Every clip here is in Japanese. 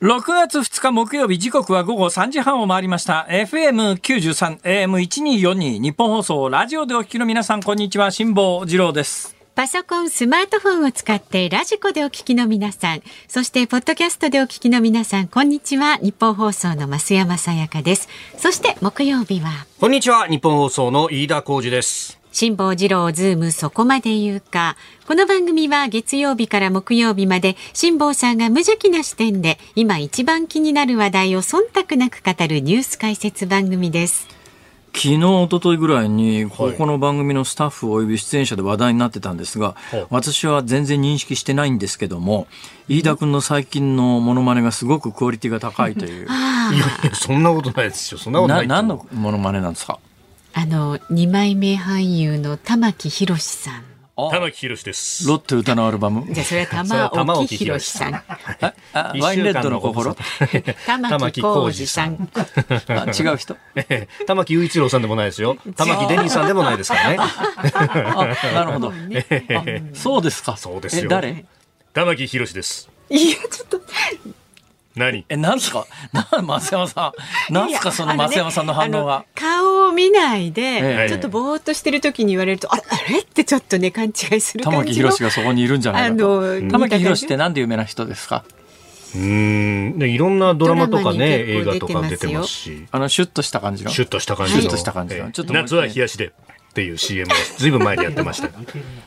6月2日木曜日時刻は午後3時半を回りました FM93 AM1242 ニッポン放送ラジオでお聞きの皆さんこんにちは辛坊治郎ですパソコン、スマートフォンを使ってラジコでお聞きの皆さん、そしてポッドキャストでお聞きの皆さん、こんにちは。ニッポン放送の増山さやかです。そして木曜日は。こんにちは。日本放送の飯田浩司です。辛坊治郎ズームそこまで言うか。この番組は月曜日から木曜日まで辛坊さんが無邪気な視点で今一番気になる話題を忖度なく語るニュース解説番組です。昨日、一昨日ぐらいに、ここの番組のスタッフおよび出演者で話題になってたんですが、はい、私は全然認識してないんですけども、飯田君の最近のものまねがすごくクオリティが高いという。いやいや、そんなことないですよ。そんなことない。何のものまねなんですか？あの二枚目俳優の玉木宏さん。玉木宏です。ロッテ歌のアルバム。じゃそれは玉置宏さん。ワインレッドの心？玉木浩二さん。違う人？玉木雄一郎さんでもないですよ。玉木デニーさんでもないですからね。なるほど。そうですか。そうですよ。誰？玉木宏です。いやちょっと。何？え、なんすか？な、増山さん。なんすか？その増山さんの反応が。顔を見ないで、ちょっとぼーっとしてる時に言われると、ああれ？ってちょっとね、勘違いする玉木宏がそこにいるんじゃないかと。玉木宏ってなんで有名な人ですか？うん。ね、いろんなドラマとかね映画とか出てますし。あのシュッとした感じの？シュッとした感じの、シュッとした感じの、ちょっと夏は冷やしでっていう CM をずいぶん前にやってました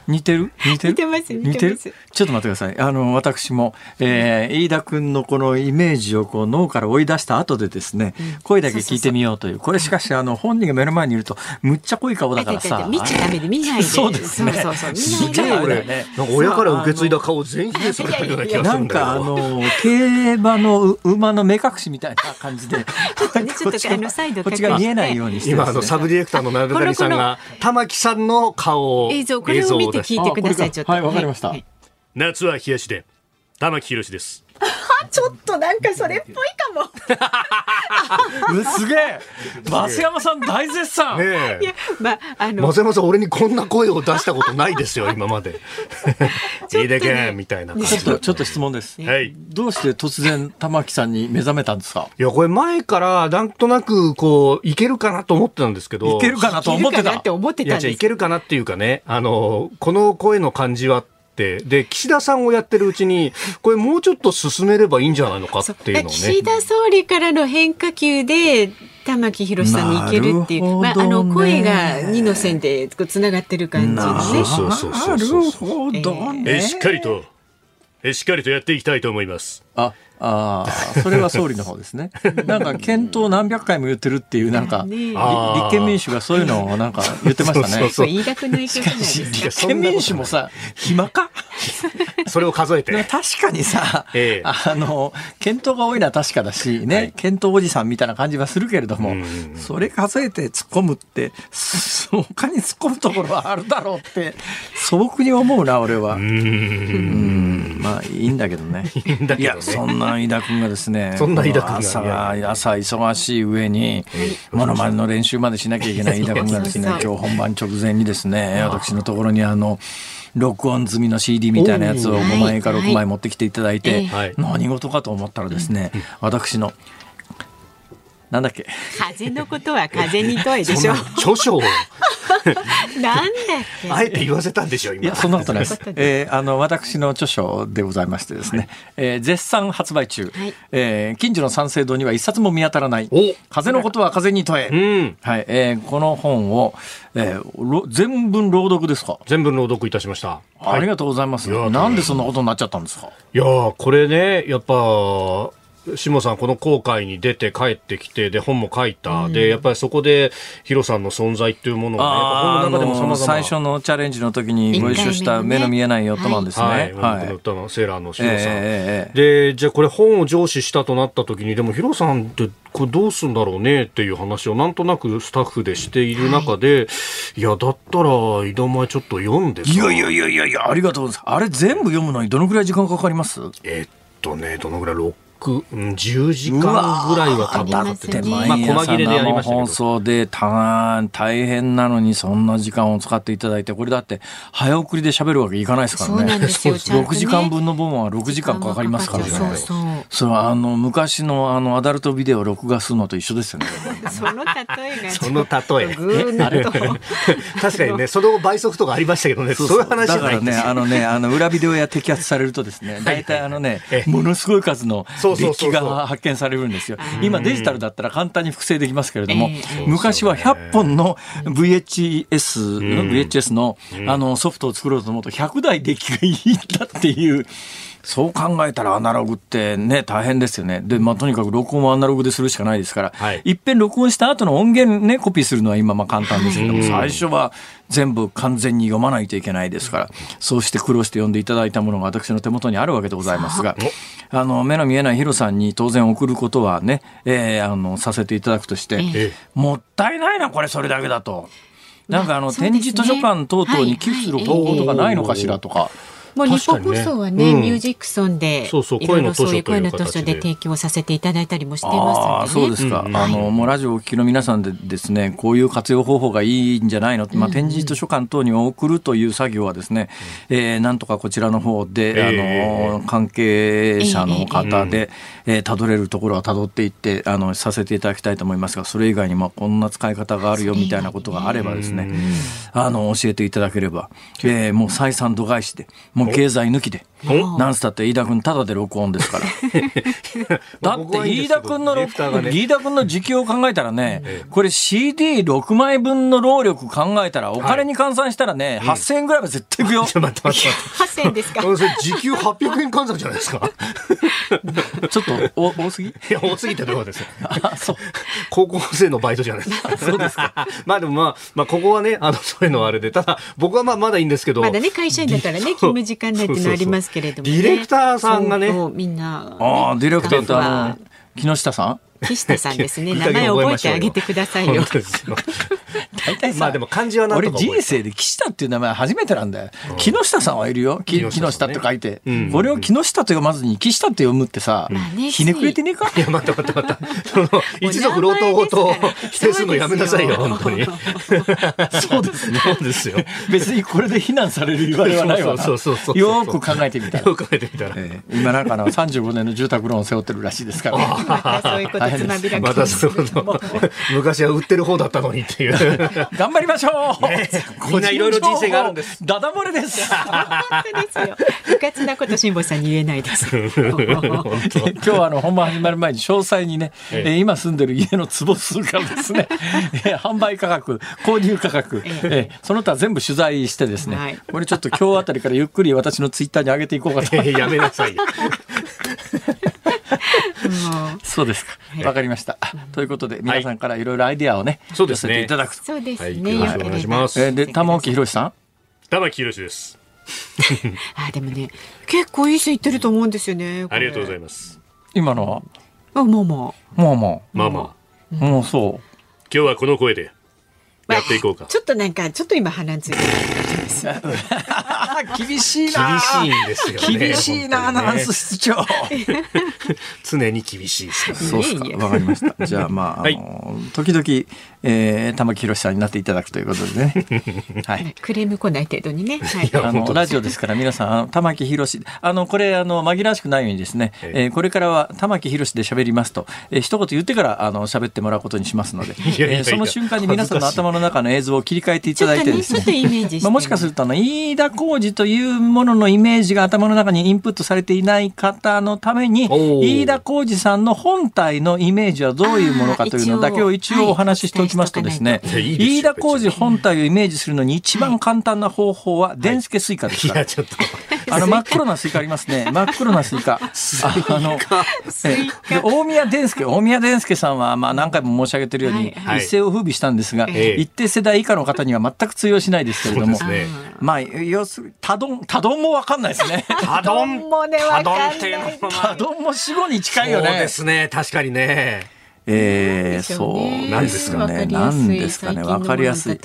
似てる？似てる？似てます似てる？ちょっと待ってください。あの私も、えー、飯田君のこのイメージをこう脳から追い出した後でですね、うん、声だけ聞いてみようという。これしかしあの本人が目の前にいるとむっちゃ濃い顔だからさ。見ちゃダメで見ないで。そうですね。そうそうそう見ないで。ねなんか親から受け継いだ顔全否定されたような気がするんだなんかあの競馬の馬の目隠しみたいな感じで。ちょっとねちょっとあのサイドこっちが見えないようにして、今あのサブディレクターの鍋谷さんが玉木さんのの顔映像これを見て聞いてくださいちょっと。はいわかりました、はい、夏は冷やしで。玉木宏ですちょっとなんかそれっぽいかも。すげえ。増山さん大絶賛、ね、いやまああの。増山さん俺にこんな声を出したことないですよ 今まで。いいでけみたいな。ちょっとちょっと質問です、はい、どうして突然玉木さんに目覚めたんですか？いやこれ前からなんとなくこういけるかなと思ってたんですけど。いけるかなと思ってたって思ってたんですいやじゃいけるかなっていうかねあのこの声の感じはってで岸田さんをやってるうちにこれもうちょっと進めればいいんじゃないのかっていうのをね。岸田総理からの変化球で玉木宏さんにいけるっていう、ね、まあ、あの声が二の線でつながってる感じのね。なるほど。ね、えしっかりとえしっかりとやっていきたいと思います。あああ、それは総理の方ですね。なんか検討何百回も言ってるっていうなんか、立憲民主がそういうのをなんか言ってましたね。そうそう飯田君の意見じゃない立憲民主もさ、暇か？それを数えて。確かにさ、ええ、あの、検討が多いのは確かだし、ね、はい、検討おじさんみたいな感じはするけれども、それ数えて突っ込むって、他に突っ込むところはあるだろうって、素朴に思うな、俺は。うん。まあ、いいんだけどね。いいんだけどね。いや、そんな飯田君がですね、そんな飯田君朝、朝忙しい上に、ものまねの練習までしなきゃいけない飯田君がですね、今日本番直前にですね、私のところにあの、録音済みの CD みたいなやつを5枚か6枚持ってきていただいて、何事かと思ったらですね、私のなんだっけ？風のことは風に問えでしょ。著書をなんだっけ？あえて言わせたんでしょ今。いやそんなことないです、えー、あの私の著書でございましてですね、はい、えー、絶賛発売中、はい、えー、近所の三省堂には一冊も見当たらない。風のことは風に問え、うん、はい。えー、この本を、えー、全文朗読ですか？全文朗読いたしました、ありがとうございます。なんでそんなことになっちゃったんですか？いやこれねやっぱ下さんこの航海に出て帰ってきてで本も書いた、うん、でやっぱりそこでヒロさんの存在っていうものをね本の中でも様々。最初のチャレンジの時にご一緒した目の見えないヨットマンですね。はい、はい、歌のセーラーのシロさん、えー、でじゃあこれ本を上司したとなった時にでもヒロさんってこれどうすんだろうねっていう話をなんとなくスタッフでしている中で、はい、いやだったら井戸前ちょっと読んでいやいやいやいやありがとうございます。あれ全部読むのにどのぐらい時間かかります？えっとねどのぐらい？6 6、うん、10時間ぐらいは多分かかってて、まあ、細切れでやりました放送でた大変なのにそんな時間を使っていただいて、これだって早送りで喋るわけいかないですからね。そうなんですよ。6時間分の分は6時間かかりますからね。そうそう。それはあの昔のあのアダルトビデオを録画するのと一緒ですよね。その例えが。その例え。確かにね、その倍速とかありましたけどね、そういう話じゃないだからね、あのね、あの裏ビデオや摘発されるとですね、大体あのね、ものすごい数のデッキが発見されるんですよ。今デジタルだったら簡単に複製できますけれども、昔は100本の VHS、VHS のあのソフトを作ろうと思うと100台デッキがいいんだっていう。そう考えたらアナログってね、大変ですよね。で、まあ、とにかく録音はアナログでするしかないですから、はい、いっぺん録音した後の音源ね、コピーするのは今まあ簡単ですけども、最初は全部完全に読まないといけないですから、そうして苦労して読んでいただいたものが私の手元にあるわけでございますが、あの、目の見えないヒロさんに当然送ることはね、えー、あの、させていただくとして、もったいないな、これそれだけだと。なんかあの、展示図書館等々に寄付する方法とかないのかしらとか。もう日本放送はね、ミュージックソンで、そうそう、声の図書声の図書で提供させていただいたりもしてますそうですか。あの、もうラジオをお聞きの皆さんでですね、こういう活用方法がいいんじゃないの？まあ、展示図書館等に送るという作業はですね、えなんとかこちらの方で、あの、関係者の方で、えたどれるところはたどっていって、あの、させていただきたいと思いますが、それ以外に、まあ、こんな使い方があるよみたいなことがあればですね、あの、教えていただければ、えもう採算度外視で、もう経済抜きで、なんつったって飯田君ただで録音ですから。だって飯田君の録音、飯田君の時給を考えたらね、これ CD6 枚分の労力考えたらお金に換算したらね、8000円ぐらいは絶対いくよ、ちょっと待って待って。8000円ですか？時給800円換算じゃないですか？ちょっとお多すぎ？いや多すぎってどういうことですあそう。高校生のバイトじゃないですか。そうですか。まあでもまあ、まあ、ここはねあのそういうのはあれでただ僕はまあまだいいんですけど。まだね会社員だったらね勤務時間内っていうのありますけれども、ね、ディレクターさんがね。みんな、ね、ああディレクターってあの木下さん？岸田さんですね。名前覚えてあげてくださいよ。大体まあでも漢字は俺人生で岸田っていう名前初めてなんだよ。木下さんはいるよ。木下って書いて。これを木下と読まずに岸下って読むってさ、ひねくれてねえか？いや、待って待って待って。その、一族老頭ごと否定するのやめなさいよ、本当に。そうですね。そうですよ。別にこれで非難される言われはないわそうそうそうよく考えてみたら。よく考えてみたら。今なんかの35年の住宅ローンを背負ってるらしいですから。そういうことつまたその 昔は売ってる方だったのにっていう。頑張りましょう、ね、みんないろいろ人生があるんです。ダダ漏れです。本当ですよ不活なこと辛坊さんに言えないです。今日はあの本番始まる前に詳細にね、ええ、今住んでる家の坪数からですね、え販売価格購入価格、ええ、その他全部取材してですね、はい、これちょっと今日あたりからゆっくり私のツイッターに上げていこうかと。やめなさいそうですか。わ、かりました。ということで、皆さんからいろいろアイディアをね、そうですね。いただくそうですね。よろしくお願いします。えで、玉置宏さん？玉置宏です。あ、でもね、結構いい線いってると思うんですよね。ありがとうございます。今のは？あ、まあまあ。まあまあ。まあまあ。もうそう。今日はこの声で。やっていこうか。ちょっとなんか、ちょっと今鼻ついてる 厳しいな。厳しいんですよ、ね、厳しいな、アナウンス室長。常に厳しいですそうですか。わかりました。じゃあ、まあ、あの、時々、えー、玉木宏さんになっていただくということでね。はい。クレーム来ない程度にね。はい。あの、ラジオですから皆さん、玉木宏、あの、これ、あの、紛らわしくないようにですね、えー、これからは玉木宏で喋りますと、えー、一言言ってから、あの、喋ってもらうことにしますので、えー、その瞬間に皆さんの頭の中の映像を切り替えていただいてですね、まあ、もしかすると、あの、飯田浩二というもののイメージが頭の中にインプットされていない方のために、飯田浩司さんの本体のイメージはどういうものかというのだけを一応お話ししておきますとですね、飯田浩司本体をイメージするのに一番簡単な方法は、デンスケスイカですから。あの、真っ黒なスイカありますね。真っ黒なスイカ。あの、大宮デン助、大宮デン助さんは、まあ何回も申し上げてるように、一世を風靡したんですが、一定世代以下の方には全く通用しないですけれども、まあ、要するに、たどん、たどんもわかんないですね。たどんもね、わかんない。たどんも死後に近いよね。そうですね、確かにね。えー、そうなんですかね。なんですかね。わかりやすい。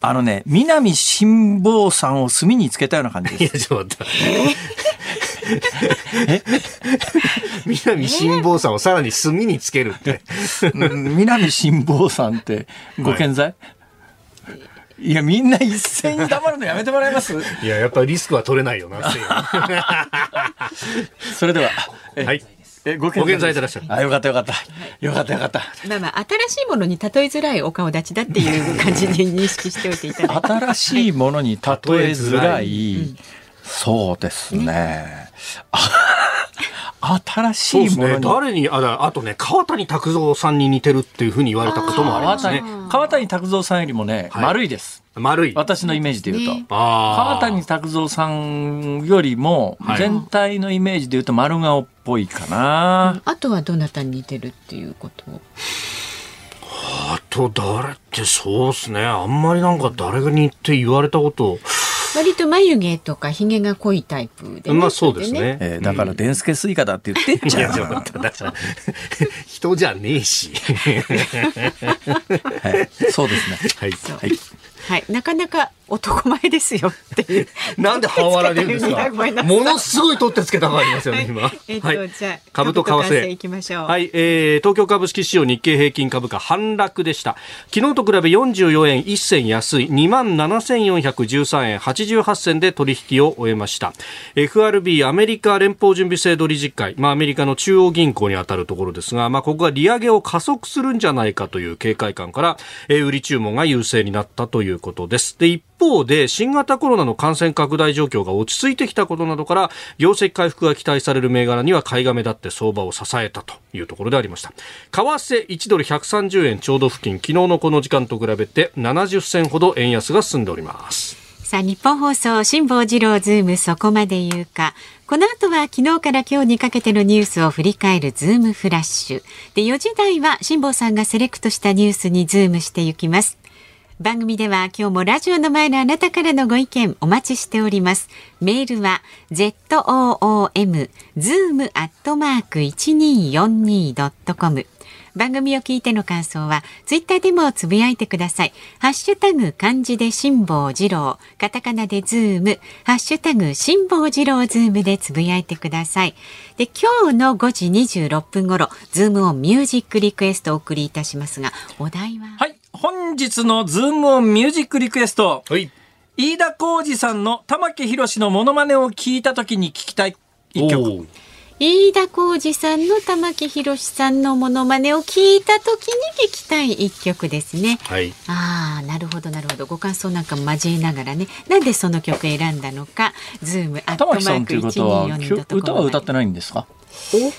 あのね、南辛坊さんを墨につけたような感じです。いや、ちょっと 南辛坊さんをさらに炭につけるって。南辛坊さんってご健在、はいいや、みんな一斉に黙るのやめてもらえます？いや、やっぱりリスクは取れないよな、それでは、はい。えご健在でいらっしゃる。あ、よかったよかった。よかったよかった。まあまあ、新しいものに例えづらいお顔立ちだっていう感じに認識しておいていただいて。新しいものに例えづらい。うん、そうですね。ね 新しいものに、ね、誰にああとね川谷拓三さんに似てるっていうふうに言われたこともありますね。川谷。拓三さんよりもね、はい、丸いです。丸い。私のイメージで言うと、ね、川谷拓三さんよりも全体のイメージで言うと丸顔っぽいかな、あとはどなたに似てるっていうこと？あと誰ってそうですね。あんまりなんか誰が似て言われたこと割と眉毛とかひげが濃いタイプで、ね、まあそうですね。ねえー、だから、デンスケスイカだって言ってんじゃん。人じゃねえし。はい、そうですね。はい。はい。はい、なかなか男前ですよっていう。なんで半笑いで言うんですか？ものすごい取ってつけたがありますよね、今。えっと、はい、じゃあ、株と為替。いきましょう。はい、えー、東京株式市場日経平均株価反落でした。昨日と比べ44円1銭安い2万7413円88銭で取引を終えました。FRB アメリカ連邦準備制度理事会、まあアメリカの中央銀行にあたるところですが、まあここが利上げを加速するんじゃないかという警戒感から、えー、売り注文が優勢になったといういうことです。で、一方で新型コロナの感染拡大状況が落ち着いてきたことなどから業績回復が期待される銘柄には買いが目立って相場を支えたというところでありました。為替1ドル130円ちょうど付近昨日のこの時間と比べて70銭ほど円安が進んでおります。さあニッポン放送辛坊治郎ズームそこまで言うか。この後は昨日から今日にかけてのニュースを振り返るズームフラッシュ。で4時台は辛坊さんがセレクトしたニュースにズームしていきます。番組では今日もラジオの前のあなたからのご意見お待ちしております。メールは zoom、zoom@1242.com 番組を聞いての感想はツイッターでもつぶやいてください。ハッシュタグ漢字で辛坊治郎、カタカナでズーム、ハッシュタグ辛坊治郎ズームでつぶやいてください。で、今日の5時26分頃、ズームオンミュージックリクエストお送りいたしますが、お題は？はい。本日のズームオンミュージックリクエスト。はい。飯田浩司さんの玉木宏のモノマネを聞いたときに聞きたい一曲。飯田浩司さんの玉木宏さんのモノマネを聞いたときに聞きたい一曲ですね。はい。ああ、なるほどなるほど。ご感想なんか交えながらね。なんでその曲選んだのか。ズームアットマーク一二四二歌は歌ってないんですか？玉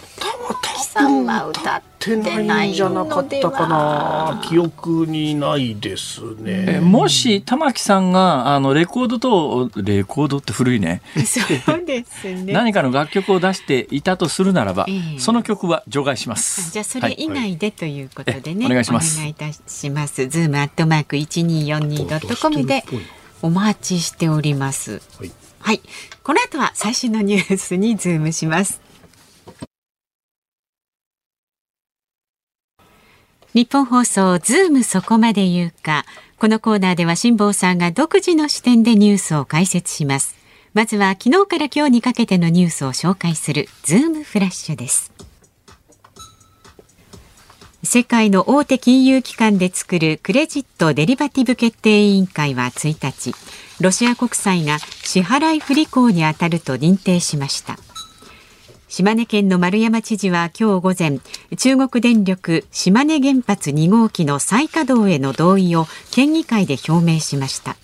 木さんは歌ってないんじゃなかったかな記憶にないですね。もし玉木さんがあのレコードとレコードって古いね。そうですね。何かの楽曲を出していたとするならば、えー、その曲は除外します。じゃあそれ以外でということでね、はい、お願いします。お願いいたします。ズームアットマーク一二四二ドットコムでお待ちしております。はい、はい、この後は最新のニュースにズームしますニッポン放送ズームそこまで言うか。このコーナーでは辛坊さんが独自の視点でニュースを解説します。まずは昨日から今日にかけてのニュースを紹介するズームフラッシュです。世界の大手金融機関で作るクレジットデリバティブ決定委員会は1日ロシア国債が支払い不履行にあたると認定しました。島根県の丸山知事は今日午前中国電力島根原発2号機の再稼働への同意を県議会で表明しました。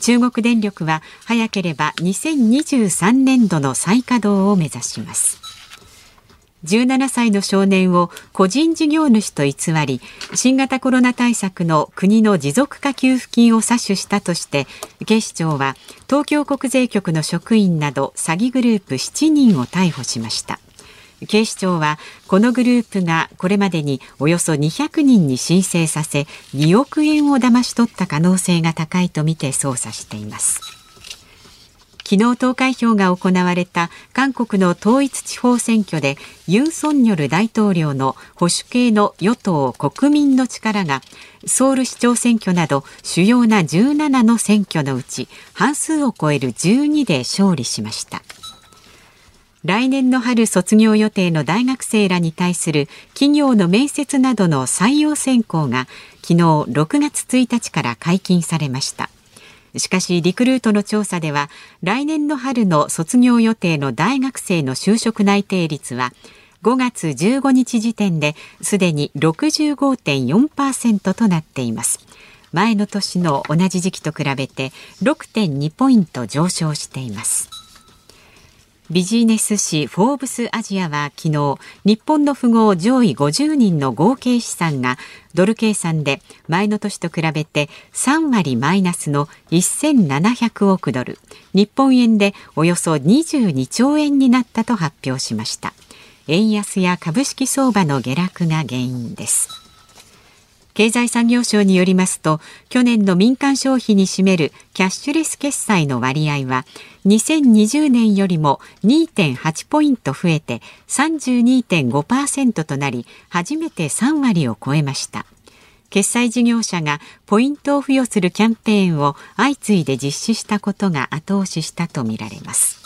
中国電力は早ければ2023年度の再稼働を目指します。17歳の少年を個人事業主と偽り新型コロナ対策の国の持続化給付金を詐取したとして警視庁は東京国税局の職員など詐欺グループ7人を逮捕しました。警視庁はこのグループがこれまでにおよそ200人に申請させ2億円を騙し取った可能性が高いとみて捜査しています。昨日投開票が行われた韓国の統一地方選挙でユン・ソンニョル大統領の保守系の与党国民の力がソウル市長選挙など主要な17の選挙のうち半数を超える12で勝利しました。来年の春卒業予定の大学生らに対する企業の面接などの採用選考が昨日6月1日から解禁されました。しかしリクルートの調査では来年の春の卒業予定の大学生の就職内定率は5月15日時点ですでに65.4%となっています。前の年の同じ時期と比べて6.2ポイント上昇しています。ビジネス誌フォーブスアジアは昨日日本の富豪上位50人の合計資産がドル計算で前の年と比べて3割マイナスの1700億ドル。日本円でおよそ22兆円になったと発表しました。円安や株式相場の下落が原因です。経済産業省によりますと去年の民間消費に占めるキャッシュレス決済の割合は2020年よりも2.8ポイント増えて32.5%となり初めて3割を超えました。決済事業者がポイントを付与するキャンペーンを相次いで実施したことが後押ししたとみられます。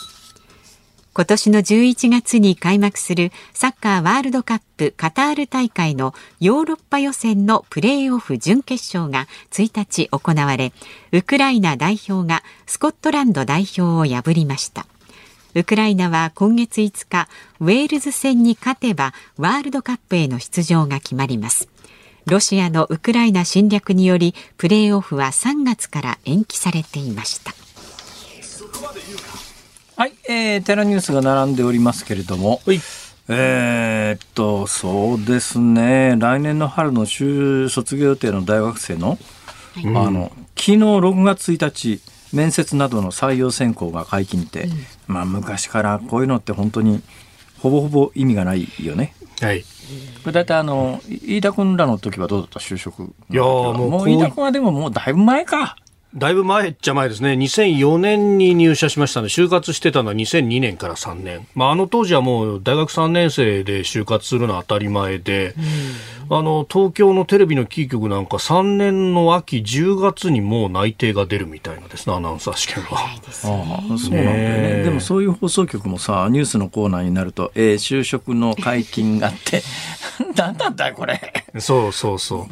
今年の11月に開幕するサッカーワールドカップカタール大会のヨーロッパ予選のプレーオフ準決勝が1日行われウクライナ代表がスコットランド代表を破りました。ウクライナは今月5日ウェールズ戦に勝てばワールドカップへの出場が決まります。ロシアのウクライナ侵略によりプレーオフは3月から延期されていました。はい、えー、テラニュースが並んでおりますけれども、はい、えー、っと、そうですね、来年の春の修卒業予定の大学生の、あの、昨日6月1日、面接などの採用選考が解禁って、うん、まあ昔からこういうのって本当にほぼほぼ意味がないよね。はい。これ大体あの、飯田君らの時はどうだった？就職。いや。もう飯田君はでももうだいぶ前か。だいぶ前っちゃ前ですね。2004年に入社しましたので、就活してたのは2002年から3年。まあ、あの当時はもう大学3年生で就活するのは当たり前で、あの、東京のテレビのキー局なんか3年の秋10月にもう内定が出るみたいなですね、アナウンサー試験は。ああ、そうなんだよね。でもそういう放送局もさ、ニュースのコーナーになると、えー、就職の解禁があって、何なんだよ、これ。そうそうそ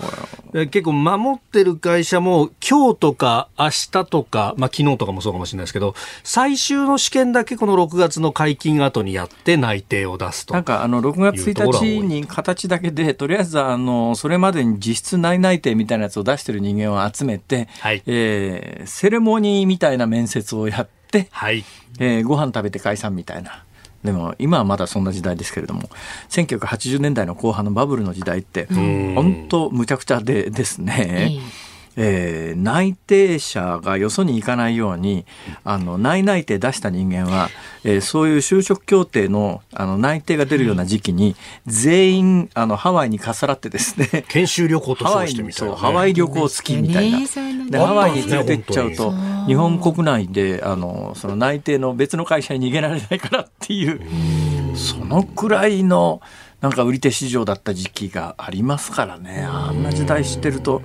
う。結構守ってる会社も今日とか明日とか、まあ昨日とかもそうかもしれないですけど、最終の試験だけこの6月の解禁後にやって内定を出すと。なんかあの6月1日に形だけで、とりあえずあの、それまでに実質内内定みたいなやつを出してる人間を集めて、はい、えー、セレモニーみたいな面接をやって、はい、えー、ご飯食べて解散みたいな。でも今はまだそんな時代ですけれども1980年代の後半のバブルの時代って本当むちゃくちゃでですね。えー、内定者がよそに行かないようにあの内内定出した人間は、えー、そういう就職協定のあの内定が出るような時期に、全員あのハワイにかさらってですね研修旅行と称してみたいな、ね、ハワイ旅行付きみたいな。でハワイに連れて行っちゃうと日本国内であのその内定の別の会社に逃げられないからっていうそのくらいのなんか売り手市場だった時期がありますからねあんな時代知ってると。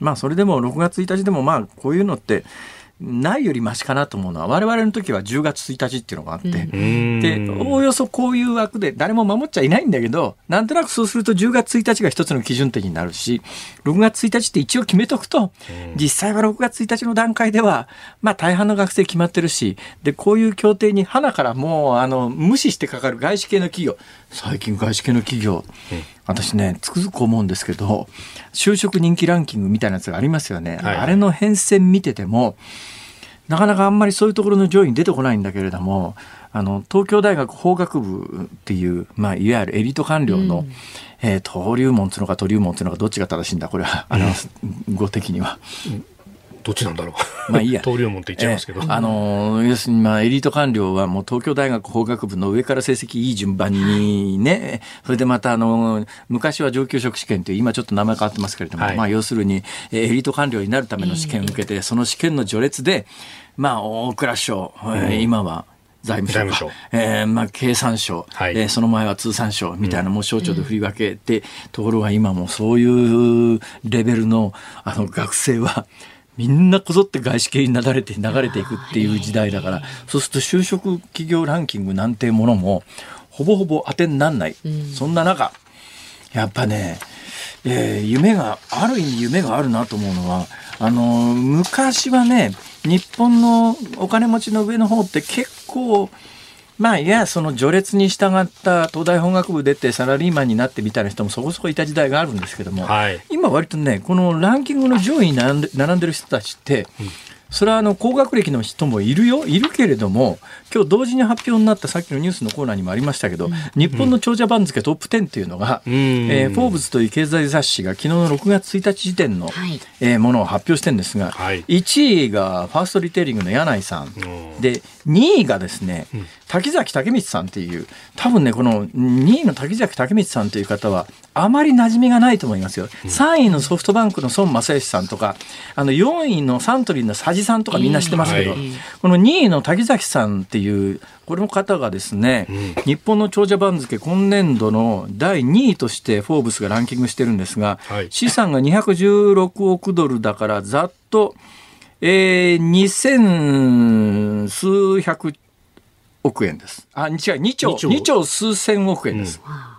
まあそれでも6月1日でもまあこういうのってないよりマシかなと思うのは我々の時は10月1日っていうのがあって、でおおよそこういう枠で誰も守っちゃいないんだけどなんとなくそうすると10月1日が一つの基準点になるし6月1日って一応決めとくと実際は6月1日の段階ではまあ大半の学生決まってるしでこういう協定に花からもうあの無視してかかる外資系の企業最近外資系の企業、私ねつくづく思うんですけど就職人気ランキングみたいなやつがありますよね、はい、あれの変遷見ててもなかなかあんまりそういうところの上位に出てこないんだけれどもあの東京大学法学部っていう、まあ、いわゆるエリート官僚の、うん、えー、登竜門つうのか登竜門つうのかどっちが正しいんだこれはアナウンス語的には。うんどっちなんだろう。まあいいや。登竜門って言っちゃいますけど。えー、あのー、要するにまあエリート官僚はもう東京大学法学部の上から成績いい順番にね、それでまたあのー、昔は上級職試験という今ちょっと名前変わってますけれども、はい、まあ要するにエリート官僚になるための試験を受けて、その試験の序列で、まあ大蔵省、うん、今は、財務省えーまあ、経産省、はい、えー、その前は通産省みたいな、もう省庁で振り分け。て、うん、ところが今もそういうレベルのあの学生はみんなこぞって外資系に流れて流れていくっていう時代だから、そうすると就職企業ランキングなんていうものもほぼほぼ当てになんない、うん、そんな中やっぱね、えー、夢がある意味夢があるなと思うのはあの昔はね日本のお金持ちの上の方って結構まあいやその序列に従った東大法学部出てサラリーマンになってみたいな人もそこそこいた時代があるんですけども、はい、今割とねこのランキングの上位に並んで並んでる人たちって、うん。それはあの高学歴の人もいるよいるけれども今日同時に発表になったさっきのニュースのコーナーにもありましたけど、うん、日本の長者番付トップ10っていうのが、うん、えー、フォーブスという経済雑誌が昨日の6月1日時点の、はい、えー、ものを発表してるんですが、はい、1位がファーストリテイリングの柳井さん、うん、で2位がですね、滝崎武光さんっていう多分ねこの2位の滝崎武光さんという方はあまり馴染みがないと思いますよ。3位のソフトバンクの孫正義さんとか、あの4位のサントリーの佐治さんとかみんな知ってますけど、この2位の滝崎さんっていう、この方がですね、うん、日本の長者番付今年度の第2位としてフォーブスがランキングしてるんですが、はい、資産が216億ドルだからざっと、えー、2000数百億円です。あ、違う、2兆、2兆数千億円です。うん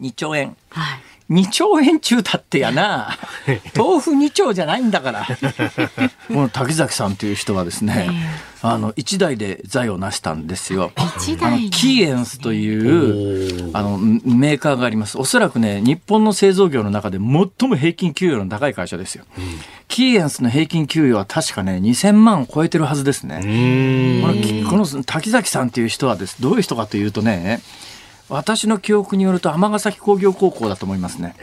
2兆円。はい2兆円中だってやな。豆腐2兆じゃないんだから。この滝崎さんという人はですね、えー、あの1台で財を成したんですよ。あのキーエンスというあのメーカーがあります。おそらくね日本の製造業の中で最も平均給与の高い会社ですよ。うん、キーエンスの平均給与は確かね2000万を超えてるはずですね。このこの滝崎さんという人はです。どういう人かというとね私の記憶によると尼崎工業高校だと思いますね。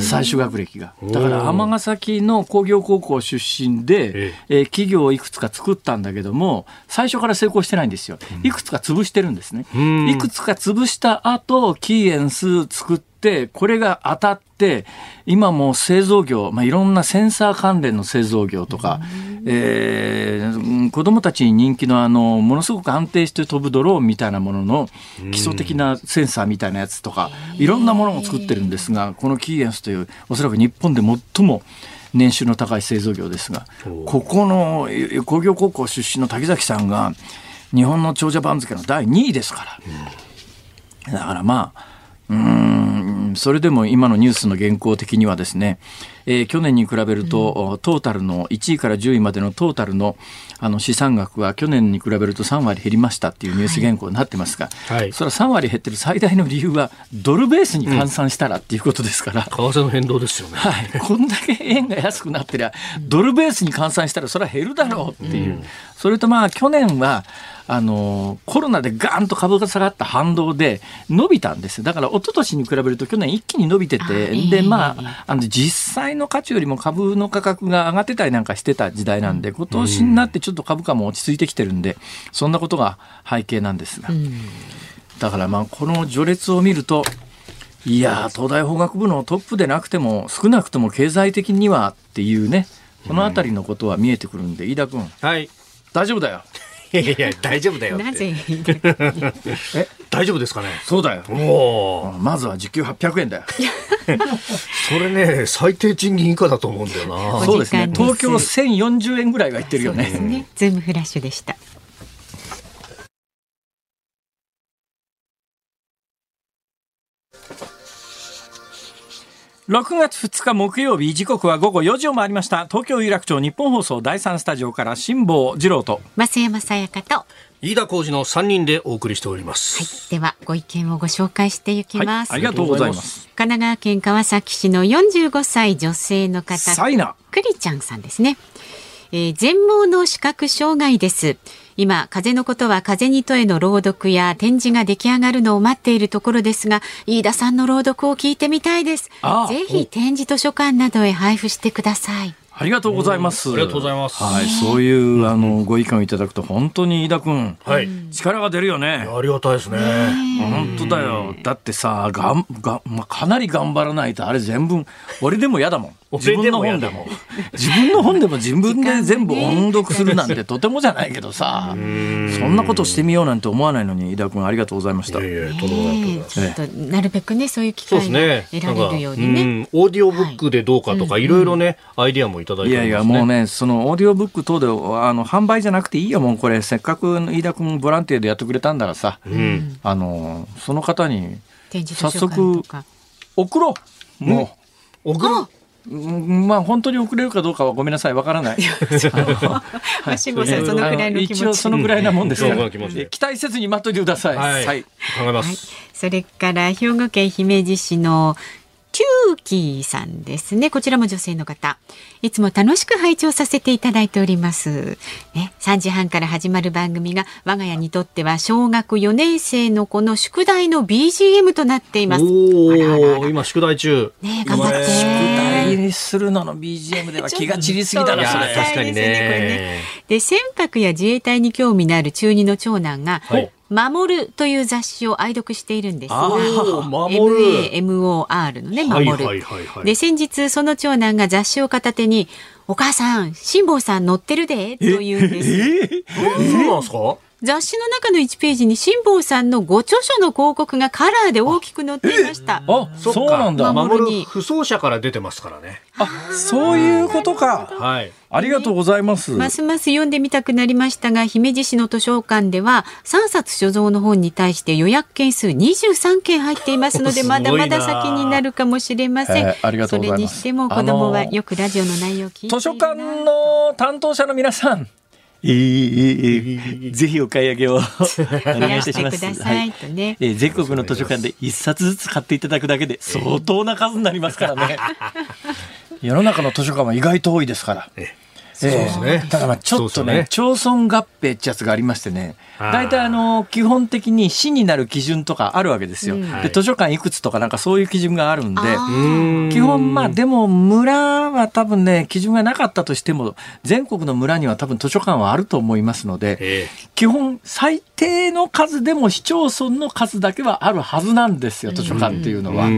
最終学歴が。だから尼崎の工業高校出身で、えー、企業をいくつか作ったんだけども最初から成功してないんですよ。いくつか潰してるんですね。いくつか潰した後キーエンス作ってこれが当たって今も製造業、まあ、いろんなセンサー関連の製造業とか、えー、子どもたちに人気のあのものすごく安定して飛ぶドローンみたいなものの基礎的なセンサーみたいなやつとかいろんなものを作ってるんですがこのキーエンスというおそらく日本で最も年収の高い製造業ですがここの工業高校出身の滝崎さんが日本の長者番付の第2位ですから。だからまあうんそれでも今のニュースの原稿的にはですね、えー、去年に比べると、うん、トータルの1位から10位までのトータルのあの資産額は去年に比べると3割減りましたっていうニュース原稿になってますが、はい、それは3割減ってる最大の理由はドルベースに換算したらっていうことですから、為替の変動ですよね、はい、こんだけ円が安くなってりゃドルベースに換算したらそれは減るだろうっていう、うん、それとまあ去年はあのコロナでガーンと株が下がった反動で伸びたんですだから一昨年に比べると去年一気に伸びててでまああの実際の価値よりも株の価格が上がってたりなんかしてた時代なんで今年になってちょっと株価も落ち着いてきてるんでそんなことが背景なんですが。だからまあこの序列を見るといや東大法学部のトップでなくても少なくとも経済的にはっていうねこの辺りのことは見えてくるんで飯田君、はい、大丈夫だよ。いや大丈夫だよなぜ？え 大丈夫ですかね？そうだよ。おまずは時給800円だよ。それね最低賃金以下だと思うんだよな。そうですね。東京1040円ぐらいは言ってるよね。ね。ズームフラッシュでした6月2日木曜日時刻は午後4時を回りました。東京有楽町日本放送第3スタジオから辛坊治郎と。増山さやかと。飯田浩二の3人でお送りしております、はい、ではご意見をご紹介していきます、はい、ありがとうございます。神奈川県川崎市の45歳女性の方。サイナ。クリちゃんさんですね、えー、全盲の視覚障害です今、風のことは風にとへの朗読や展示が出来上がるのを待っているところですが、飯田さんの朗読を聞いてみたいです。ぜひ展示図書館などへ配布してください。ありがとうございます。ありがとうございます。はい、そういうあのご意見をいただくと本当に飯田君、はい、力が出るよね。ありがたいですね。本当だよ。だってさ、がんがまあかなり頑張らないとあれ全部俺でも嫌だもん。自分の本でも。自分の本でも自分で全部音読するなんてとてもじゃないけどさ。そんなことしてみようなんて思わないのに井田君ありがとうございました。いやいやとなるべくねそういう機会が得られるようにね、ね、オーディオブックでどうかとか、い、ろいろねアイディアもいただいて、ね、いやいやもうねそのオーディオブック等であの販売じゃなくていいよもうこれ。せっかく飯田君ボランティアでやってくれたんだからさ、うん、あのその方に早速送ろう。もう、送るまあ本当に送れるかどうかはごめんなさいわからない。はい、辛坊さんそのぐらいの一応そのぐらいなもんですから、期待せずに待っといてください。はい、はい、考えます、はい、それから兵庫県姫路市のキューキーさんですね。こちらも女性の方。いつも楽しく拝聴させていただいております。ね、3時半から始まる番組が我が家にとっては小学4年生の子の宿題の BGM となっています。お今宿題中。ね、頑張って。にするのの BGM では気が散りすぎたな、それ。確かにね。ねで、船舶や自衛隊に興味のある中二の長男が、はい守るという雑誌を愛読しているんですが、MAMOR のね、守る。はいはいはいで、先日その長男が雑誌を片手に、お母さん、辛坊さん載ってるで、と言うんです。えー、そうなんですか雑誌の中の1ページに辛坊さんのご著書の広告がカラーで大きく載っていました。あ、そうなんだ。守る不走者から出てますからね。あ、そういうことか。はい。ありがとうございます。ますます読んでみたくなりましたが、姫路市の図書館では3冊所蔵の本に対して予約件数23件入っていますので、まだまだ先になるかもしれません。えー、ありがとうございます。それにしても子供はよくラジオの内容を聞いて図書館の担当者の皆さん。えー、ぜひお買い上げを お願いいたします。はい、ね、えー、全国の図書館で一冊ずつ買っていただくだけで相当な数になりますからね。世の中の図書館は意外と多いですから。えそうですね。ただまあちょっとね、町村合併ってやつがありましてね、大体あの、基本的に市になる基準とかあるわけですよ。で、図書館いくつとかなんかそういう基準があるんで、基本まあでも村は多分ね、基準がなかったとしても、全国の村には多分図書館はあると思いますので、基本最低の数でも市町村の数だけはあるはずなんですよ、図書館っていうのは。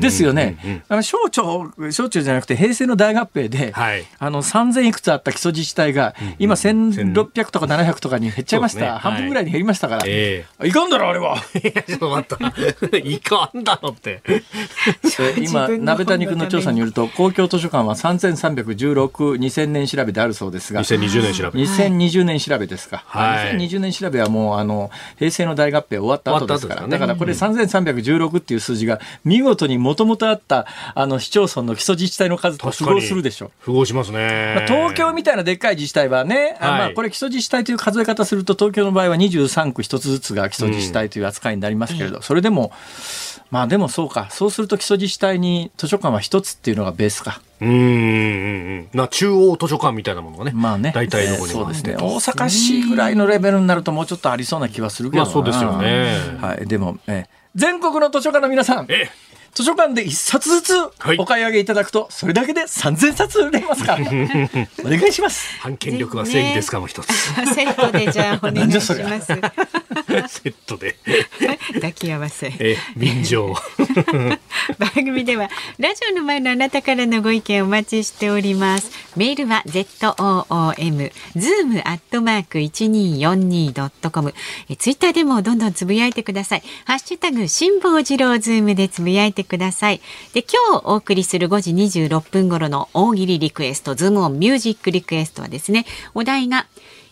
ですよね。あの省庁、省庁じゃなくて平成の大合併で、はい、あの3000いくつあった基礎自治体が、今1600とか700とかに減っちゃいました。ね、半分ぐらいに減りましたから。えー、いかんだろ、あれは。ちょっと待った。いかんだろって。今、鍋谷君の調査によると、公共図書館は3316、2000年調べであるそうですが。2020年調べ。2020年調べですか。はい、2020年調べはもう、あの、平成の大合併終わった後ですから。だからこれ3316っていう数字が、見事にもともとあった、あの、市町村の基礎自治体の数と符合するでしょう。符合しますね。まあ、東京みたいなでっかい自治体はね、はい、まあ、これ基礎自治体という数え方すると、東京の場合は23区一つずつが基礎自治体という扱いになりますけれど、うん、それでも、まあでもそうか、そうすると基礎自治体に図書館は一つっていうのがベースか。うんうんな中央図書館みたいなものがね、まあね、大体のこに、そうですね。大阪市ぐらいのレベルになるともうちょっとありそうな気はするけどまあそうですよね。はい、でも、え全国の図書館の皆さん、え図書館で一冊ずつお買い上げいただくと、それだけで三千冊売れますから。お願いします。反権力は正義ですかも一つ。セットでじゃあお願いします。セットで。抱き合わせ。え便乗番組ではラジオの前のあなたからのご意見お待ちしております。メールは z o o m zoom アットマーク一二四二ドットコム。ツイッターでもどんどんつぶやいてください。ハッシュタグ辛坊治郎ズームでつぶやいてください。で、今日お送りする5時26分頃の大喜利リクエスト、ズームオンミュージックリクエストはですね、お題が、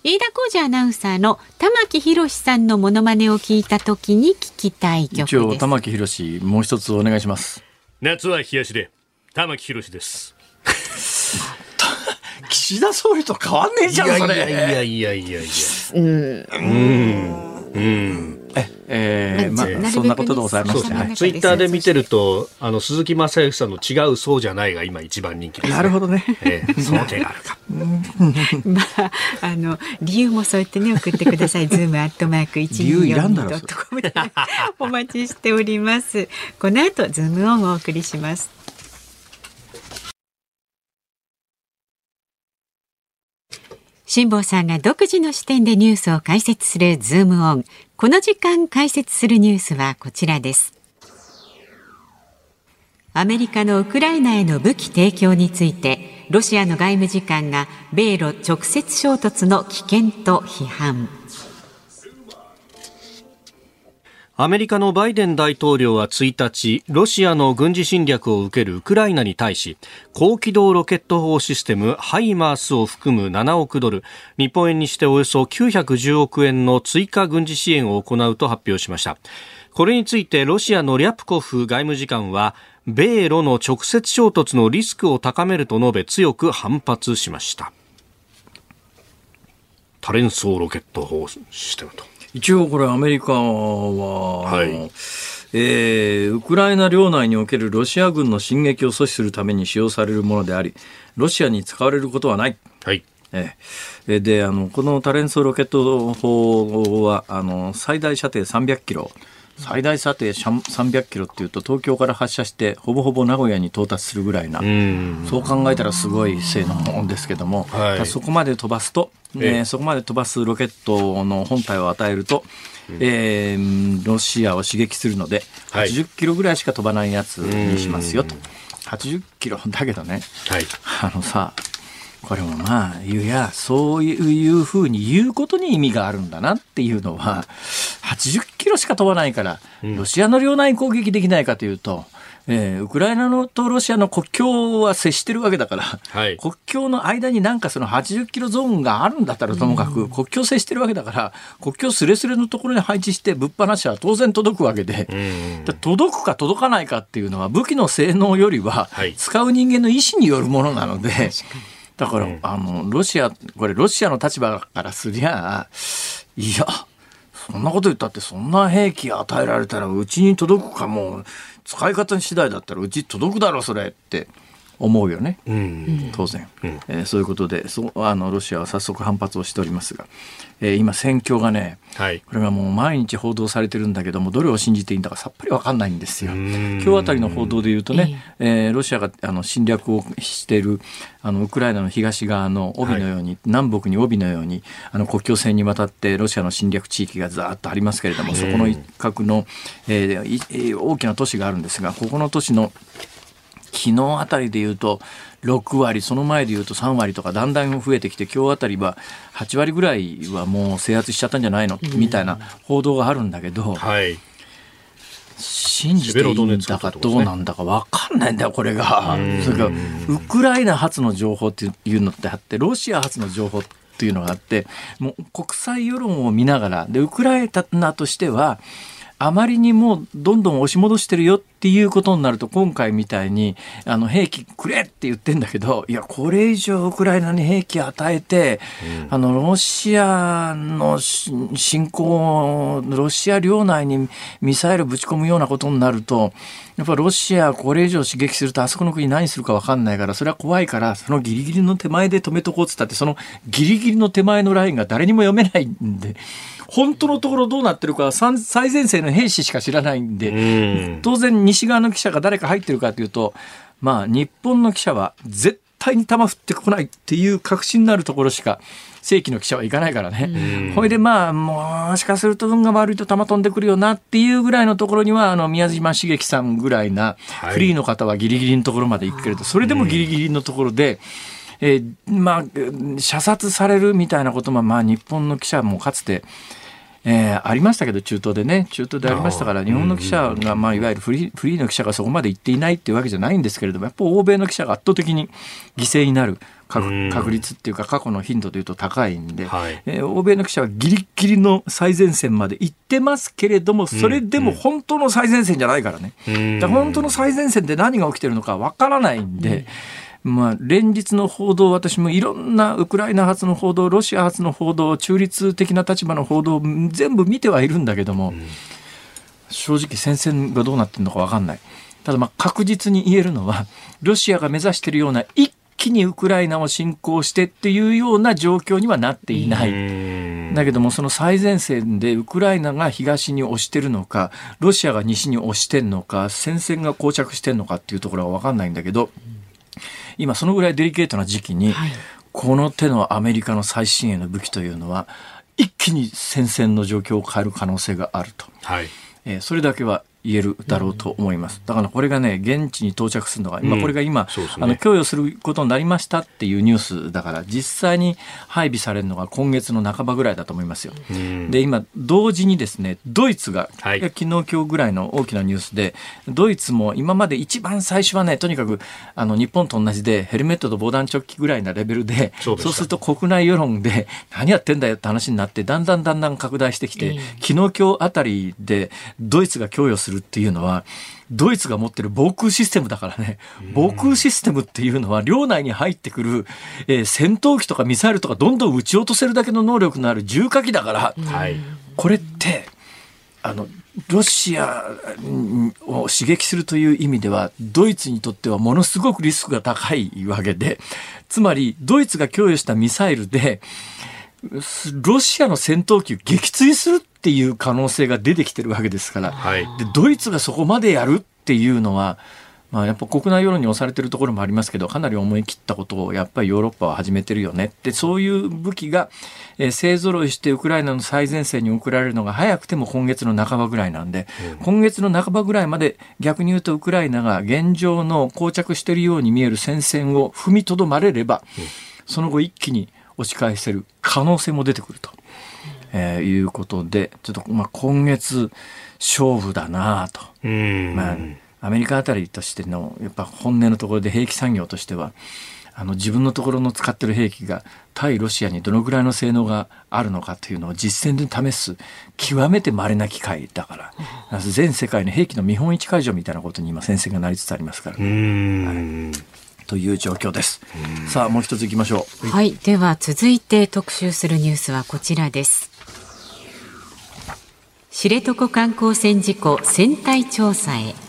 飯田浩二アナウンサーの玉木宏さんのモノマネを聞いた時に聞きたい曲です。一応玉木宏もう一つお願いします。夏は冷やしで玉木宏です。岸田総理と変わんねえじゃんそれ。いやいやいやいやいや。うん。うん。うんえー、まあ、そんなことでございます、ね、ツイッターで見てると、あの、鈴木正幸さんの違うそうじゃないが今一番人気です、ね、なるほどね。えー、その手があるか。まあ、あの、理由もそう言ってね、送ってください。ズームアットマーク一二四ドットコムでお待ちしております。この後、ズームオンをお送りします。辛坊さんが独自の視点でニュースを解説するズームオン。この時間解説するニュースはこちらです。アメリカのウクライナへの武器提供についてロシアの外務次官が米ロ直接衝突の危険と批判アメリカのバイデン大統領は1日、ロシアの軍事侵略を受けるウクライナに対し、高機動ロケット砲システムハイマースを含む7億ドル、日本円にしておよそ910億円の追加軍事支援を行うと発表しました。これについてロシアのリャプコフ外務次官は、米ロの直接衝突のリスクを高めると述べ強く反発しました。多連装ロケット砲システムと。一応これアメリカは、はい、えー、ウクライナ領内におけるロシア軍の進撃を阻止するために使用されるものであり、ロシアに使われることはない。はい。えー、であのこの多連装ロケット砲はあの最大射程300キロ最大射程300キロっていうと東京から発射してほぼほぼ名古屋に到達するぐらいなそう考えたらすごい性能ですけども、はい、そこまで飛ばすと、えー、そこまで飛ばすロケットの本体を与えると、えー、ロシアを刺激するので80キロぐらいしか飛ばないやつにしますよと。80キロだけどね、はい、あのさこれもまあ言うやそういうふうに言うことに意味があるんだなっていうのは80キロしか飛ばないからロシアの領内攻撃できないかというと、えー、ウクライナのとロシアの国境は接してるわけだから、はい、国境の間になんかその80キロゾーンがあるんだったらともかく、国境接してるわけだから国境すれすれのところに配置してぶっ放しは当然届くわけで、届くか届かないかっていうのは武器の性能よりは使う人間の意思によるものなので。はいだから、うん、あの、ロシア、これロシアの立場からすりゃ、いや、そんなこと言ったってそんな兵器与えられたらうちに届くかも、使い方次第だったらうち届くだろ、それって。思うよね、うん、当然、うん、えー、そういうことでそあのロシアは早速反発をしておりますが、えー、今、戦況がね、はい、これがもう毎日報道されてるんだけどもどれを信じていいんだかさっぱり分かんないんですよ。今日あたりの報道で言うとね、えー、ロシアがあの侵略をしているあのウクライナの東側の帯のように、はい、南北に帯のようにあの国境線にわたってロシアの侵略地域がざーっとありますけれどもそこの一角の、えー、大きな都市があるんですがここの都市の昨日あたりで言うと6割その前で言うと3割とかだんだん増えてきて今日あたりは8割ぐらいはもう制圧しちゃったんじゃないの？みたいな報道があるんだけど、はい、信じていいんだかどうなんだか分かんないんだよこれが。それからウクライナ発の情報っていうのってあってロシア発の情報っていうのがあってもう国際世論を見ながらでウクライナとしてはあまりにもどんどん押し戻してるよっていうことになると今回みたいにあの兵器くれって言ってんだけどいやこれ以上ウクライナに兵器与えて、うん、あのロシアの侵攻ロシア領内にミサイルぶち込むようなことになるとやっぱロシアこれ以上刺激するとあそこの国何するか分かんないからそれは怖いからそのギリギリの手前で止めとこうっつったってそのギリギリの手前のラインが誰にも読めないんで。本当のところどうなってるか最前線の兵士しか知らないんで、当然西側の記者が誰か入ってるかというと、まあ日本の記者は絶対に弾降ってこないっていう確信のあるところしか正規の記者は行かないからね。ほいでまあ、もしかすると運が悪いと弾飛んでくるよなっていうぐらいのところには、あの、宮島茂樹さんぐらいなフリーの方はギリギリのところまで行くけれど、それでもギリギリのところで、えー、まあ、射殺されるみたいなことも、まあ、日本の記者もかつて、えー、ありましたけど中東でね。中東でありましたから日本の記者が、まあ、いわゆるフリーフリーの記者がそこまで行っていないっていうわけじゃないんですけれどもやっぱ欧米の記者が圧倒的に犠牲になる確確率っていうか過去の頻度でいうと高いんで、はい、えー、欧米の記者はギリギリの最前線まで行ってますけれどもそれでも本当の最前線じゃないからね、だから本当の最前線で何が起きてるのかわからないんで。まあ、連日の報道、私もいろんなウクライナ発の報道、ロシア発の報道、中立的な立場の報道、全部見てはいるんだけども、うん、正直、戦線がどうなってるのか分かんない。ただ、まあ、確実に言えるのは、ロシアが目指しているような一気にウクライナを侵攻してっていうような状況にはなっていない。だけどもその最前線でウクライナが東に押してるのかロシアが西に押してんのか戦線が膠着してんのかっていうところは分かんないんだけど今そのぐらいデリケートな時期に、はい、この手のアメリカの最新鋭の武器というのは一気に戦線の状況を変える可能性があると、はい、えー、それだけは言えるだろうと思います。だからこれがね、現地に到着するのが、今これが今、うんね、あの供与することになりましたっていうニュースだから、実際に配備されるのが今月の半ばぐらいだと思いますよ。うん、で、今、同時にですね、ドイツが、はい、昨日今日ぐらいの大きなニュースで、ドイツも今まで一番最初はね、とにかく、あの、日本と同じで、ヘルメットと防弾チョッキぐらいなレベルで、そうす。ると国内世論で、何やってんだよって話になって、だんだんだんだん拡大してきて、昨日今日あたりで、ドイツが供与するっていうのは、ドイツが持ってる防空システムだからね、防空システムっていうのは、領内に入ってくる、えー、戦闘機とかミサイルとかどんどん撃ち落とせるだけの能力のある重火器だから、はい、これって、あの、ロシアを刺激するという意味では、ドイツにとってはものすごくリスクが高いわけで、つまり、ドイツが供与したミサイルで、ロシアの戦闘機を撃墜するっていう可能性が出てきてるわけですから、はい、でドイツがそこまでやるっていうのは、まあ、やっぱ国内世論に押されてるところもありますけどかなり思い切ったことをやっぱりヨーロッパは始めてるよねってそういう武器が、えー、勢ぞろいしてウクライナの最前線に送られるのが早くても今月の半ばぐらいなんで、うん、今月の半ばぐらいまで逆に言うとウクライナが現状の膠着しているように見える戦線を踏みとどまれれば、うん、その後一気に押し返せる可能性も出てくると、えー、いうことでちょっとまあ今月勝負だなと。まあアメリカあたりとしてのやっぱ本音のところで兵器産業としてはあの自分のところの使ってる兵器が対ロシアにどのぐらいの性能があるのかというのを実戦で試す極めて稀な機会だから。全世界の兵器の見本市会場みたいなことに今先生がなりつつありますから、ね、はいという状況です。さあ、もう一つ行きましょう。はい、では続いて特集するニュースはこちらです。知床観光船事故船体調査へ。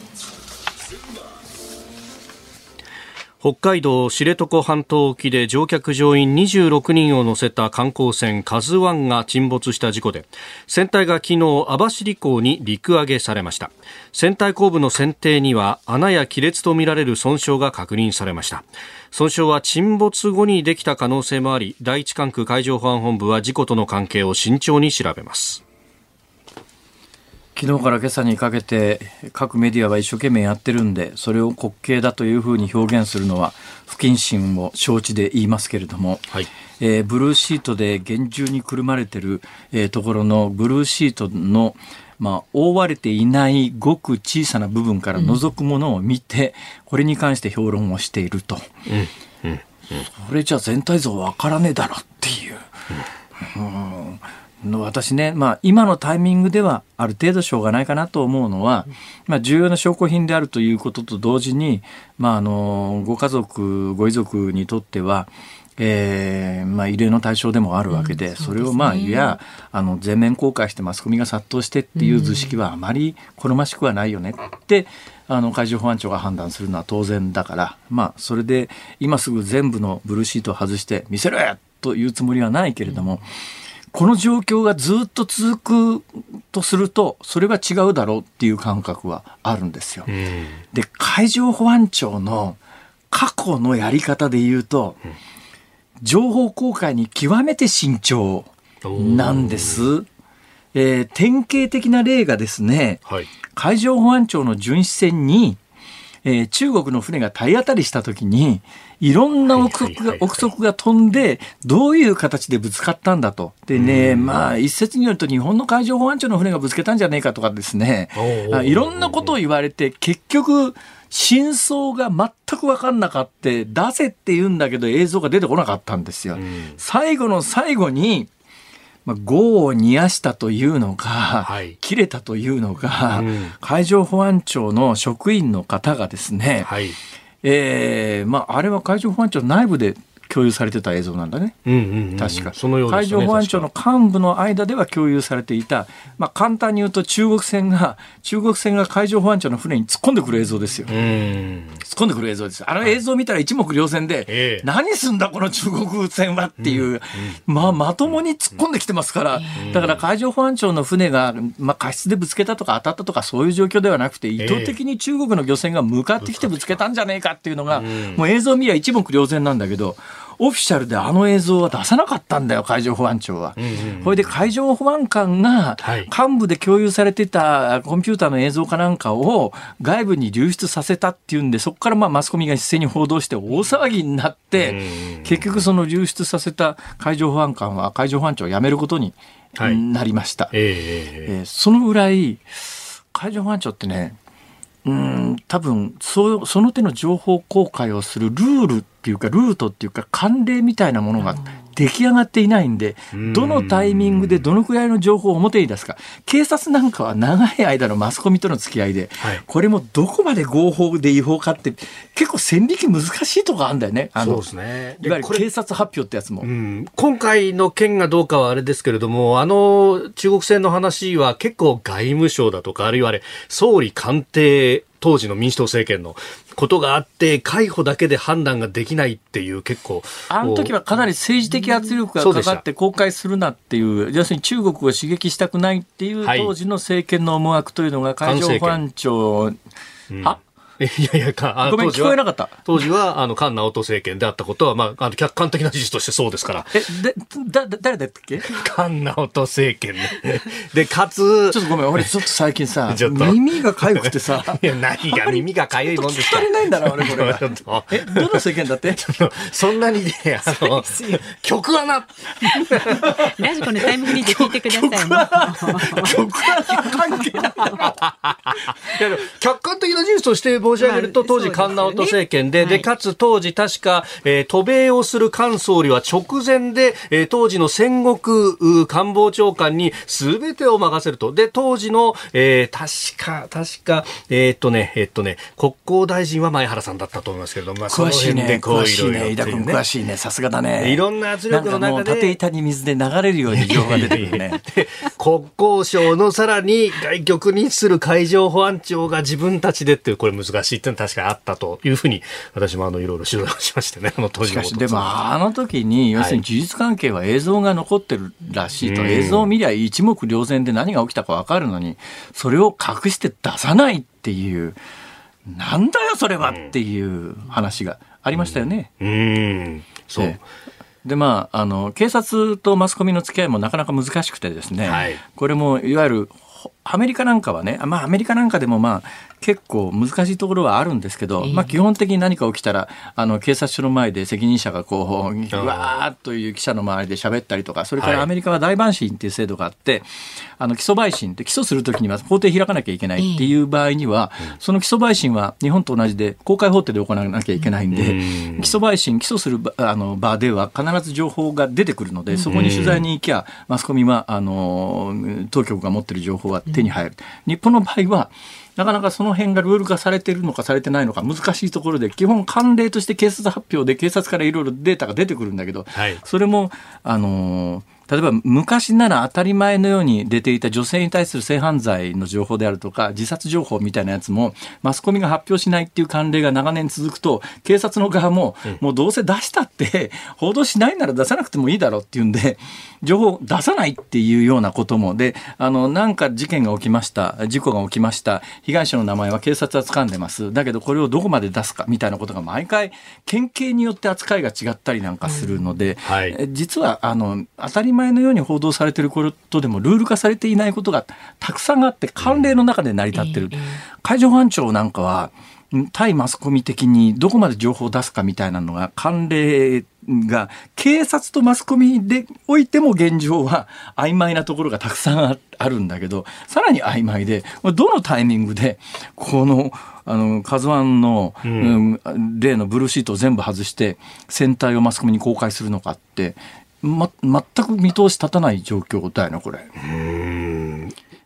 北海道知床半島沖で乗客乗員26人を乗せた観光船カズワンが沈没した事故で船体が昨日網走港に陸揚げされました。船体後部の船底には穴や亀裂とみられる損傷が確認されました。損傷は沈没後にできた可能性もあり第一管区海上保安本部は事故との関係を慎重に調べます。昨日から今朝にかけて各メディアは一生懸命やってるんでそれを滑稽だというふうに表現するのは不謹慎を承知で言いますけれども、はい、えー、ブルーシートで厳重にくるまれてる、えー、ところのブルーシートのまあ、覆われていないごく小さな部分から覗くものを見て、うん、これに関して評論をしていると、うん。うん、それじゃ全体像わからねえだろっていう。うんの私ね、まあ、今のタイミングではある程度しょうがないかなと思うのは、まあ、重要な証拠品であるということと同時に、まあ、あのご家族ご遺族にとってはえーまあ、異例の対象でもあるわけで、うん、それをまあ、いやあの全面公開してマスコミが殺到してっていう図式はあまり好ましくはないよねって、あの海上保安庁が判断するのは当然だから、まあ、それで今すぐ全部のブルーシートを外して見せろやというつもりはないけれども、うんこの状況がずっと続くとするとそれは違うだろうっていう感覚はあるんですよ。で海上保安庁の過去のやり方で言うと、情報公開に極めて慎重なんです。えー、典型的な例がですね、はい、海上保安庁の巡視船に、えー、中国の船が体当たりした時にいろんな憶測が、憶測が飛んで、どういう形でぶつかったんだと。でね、まあ、一説によると日本の海上保安庁の船がぶつけたんじゃねえかとかですね、いろんなことを言われて、結局、真相が全く分かんなかった、出せって言うんだけど映像が出てこなかったんですよ。最後の最後に、まあ、業を煮やしたというのか、はい、切れたというのか、うん、海上保安庁の職員の方がですね、はい。えーまあ、あれは海上保安庁内部で共有されてた映像なんだね、うんうんうん、確か。そのよう、ね、海上保安庁の幹部の間では共有されていた、まあ、簡単に言うと中国船が中国船が海上保安庁の船に突っ込んでくる映像ですよ。突っ込んでくる映像ですあの映像を見たら一目瞭然で、はい、何すんだこの中国船はっていう、うんうん、まあ、まともに突っ込んできてますから、うん、だから海上保安庁の船が、まあ、過失でぶつけたとか当たったとかそういう状況ではなくて意図的に中国の漁船が向かってきてぶつけたんじゃねえかっていうのが、もう映像を見りゃ一目瞭然なんだけどオフィシャルであの映像は出さなかったんだよ海上保安庁は。これで海上保安官が幹部で共有されてたコンピューターの映像かなんかを外部に流出させたっていうんでそこからまあマスコミが一斉に報道して大騒ぎになって結局その流出させた海上保安官は海上保安庁を辞めることになりました。はい、えー、そのぐらい海上保安庁ってねうん多分そその手の情報公開をするルールっていうかルートっていうか慣例みたいなものが出来上がっていないんで、どのタイミングでどのくらいの情報を表に出すか警察なんかは長い間のマスコミとの付き合いで、はい、これもどこまで合法で違法かって結構線引き難しいとこあるんだよね。そうですね。いわゆる警察発表ってやつも。今回の件がどうかはあれですけれども、あの中国船の話は結構外務省だとか、あるいはあれ、総理官邸当時の民主党政権のことがあって、逮捕だけで判断ができないっていう結構。あの時はかなり政治的圧力がかかって公開するなっていう、要するに中国を刺激したくないっていう当時の政権の思惑というのが海上保安庁、うん、はいやいや、かごめん、聞こえなかった。当時は、あの、菅直人政権であったことは、まあ、あの、客観的な事実としてそうですから。え、で、だ、誰だったっけ？菅直人政権ね。で、かつ。ちょっとごめん、俺ちょっと最近さ、耳が痒くてさ。いや、何が耳が痒いもんですか。聞かれないんだな、俺これが。え、どの政権だって？そんなにね、あの、曲はな。ラジコのタイムフリーで聞いてください。曲は関係ない。客観的な事実として、申し上げると、当時、菅直人政権で、で、かつ当時、確か、えー、渡米をする菅総理は直前で、えー、当時の戦国官房長官に全てを任せると。で、当時の、えー、確か、確か、えー、っとね、えー、っとね、国交大臣は前原さんだったと思いますけれども、まあ、詳しいね、詳しいね、井田君詳しいね、さすがだね。いろんな圧力の中で。縦板に水で流れるように情報が出てくるね。国交省のさらに外局にする海上保安庁が自分たちでっていう、これ難しいっていうのは確かにあったというふうに、私もあの、いろいろ取材をしましてね、あの当時のしかし、でもあの時に、要するに事実関係は映像が残ってるらしいと、はい、映像を見りゃ一目瞭然で何が起きたか分かるのに、それを隠して出さないっていう、なんだよそれはっていう話がありましたよね。うん、うん。そう。でまあ、あの警察とマスコミの付き合いもなかなか難しくてですね、はい、これもいわゆるアメリカなんかはね、まあ、アメリカなんかでもまあ結構難しいところはあるんですけど、まあ、基本的に何か起きたらあの警察署の前で責任者がこううわーっという記者の周りで喋ったりとかそれからアメリカは大陪審っていう制度があって、あの起訴陪審って起訴するときには法廷開かなきゃいけないっていう場合には、その起訴陪審は日本と同じで公開法廷で行わなきゃいけないんで、起訴陪審起訴するあの場では必ず情報が出てくるのでそこに取材に行きゃマスコミはあの当局が持ってる情報は手に入る。日本の場合はなかなかその辺がルール化されているのかされてないのか難しいところで基本慣例として警察発表で警察からいろいろデータが出てくるんだけど、はい、それもあのー例えば昔なら当たり前のように出ていた女性に対する性犯罪の情報であるとか自殺情報みたいなやつもマスコミが発表しないっていう慣例が長年続くと警察の側ももうどうせ出したって 報道しないなら出さなくてもいいだろうっていうんで情報出さないっていうようなことも。であのなんか事件が起きました。事故が起きました。被害者の名前は警察は掴んでます。だけどこれをどこまで出すかみたいなことが毎回県警によって扱いが違ったりなんかするので、はい、実はあの当たり前のように報道されていることでもルール化されていないことがたくさんあって慣例の中で成り立ってる、海上保安庁なんかは対マスコミ的にどこまで情報を出すかみたいなのが慣例が警察とマスコミでおいても現状は曖昧なところがたくさんあるんだけどさらに曖昧でどのタイミングでこのあの、カズワンの、うん、例のブルーシートを全部外して、船体をマスコミに公開するのかって、ま、全く見通し立たない状況だよね、これ。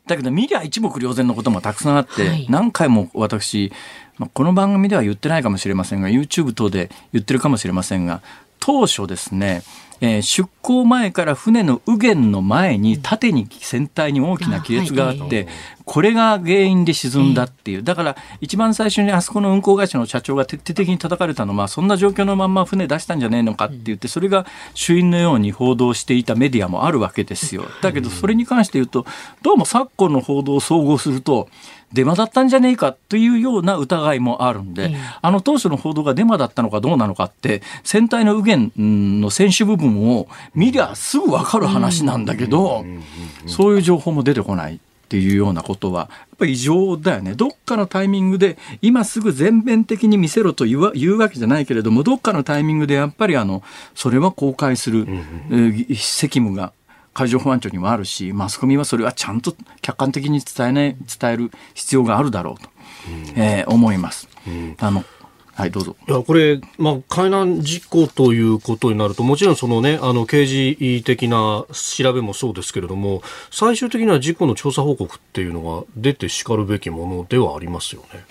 だけど見りゃ一目瞭然のこともたくさんあって、はい、何回も私、まあ、この番組では言ってないかもしれませんが YouTube 等で言ってるかもしれませんが当初ですねえー、出港前から船の右舷の前に縦に船体に大きな亀裂があって、これが原因で沈んだっていう、だから一番最初にあそこの運航会社の社長が徹底的に叩かれたのは、そんな状況のまんま船出したんじゃねえのかって言って、それが主因のように報道していたメディアもあるわけですよ。だけど、それに関して言うと、どうも昨今の報道を総合すると、デマだったんじゃねえかというような疑いもあるんで、えあの当初の報道がデマだったのかどうなのかって船体の右舷の船首部分を見りゃすぐ分かる話なんだけど、そういう情報も出てこない。っていうようなことはやっぱり異常だよね。どっかのタイミングで今すぐ全面的に見せろと言わ言うわけじゃないけれどもどっかのタイミングでやっぱりあのそれは公開する、責務が海上保安庁にもあるしマスコミはそれはちゃんと客観的に伝えない伝える必要があるだろうと、うん、えー、思います。うん、あのはい、どうぞ。いや、これ、まあ、海難事故ということになると、もちろんそのね、あの、刑事的な調べもそうですけれども、最終的には事故の調査報告っていうのが出てしかるべきものではありますよね。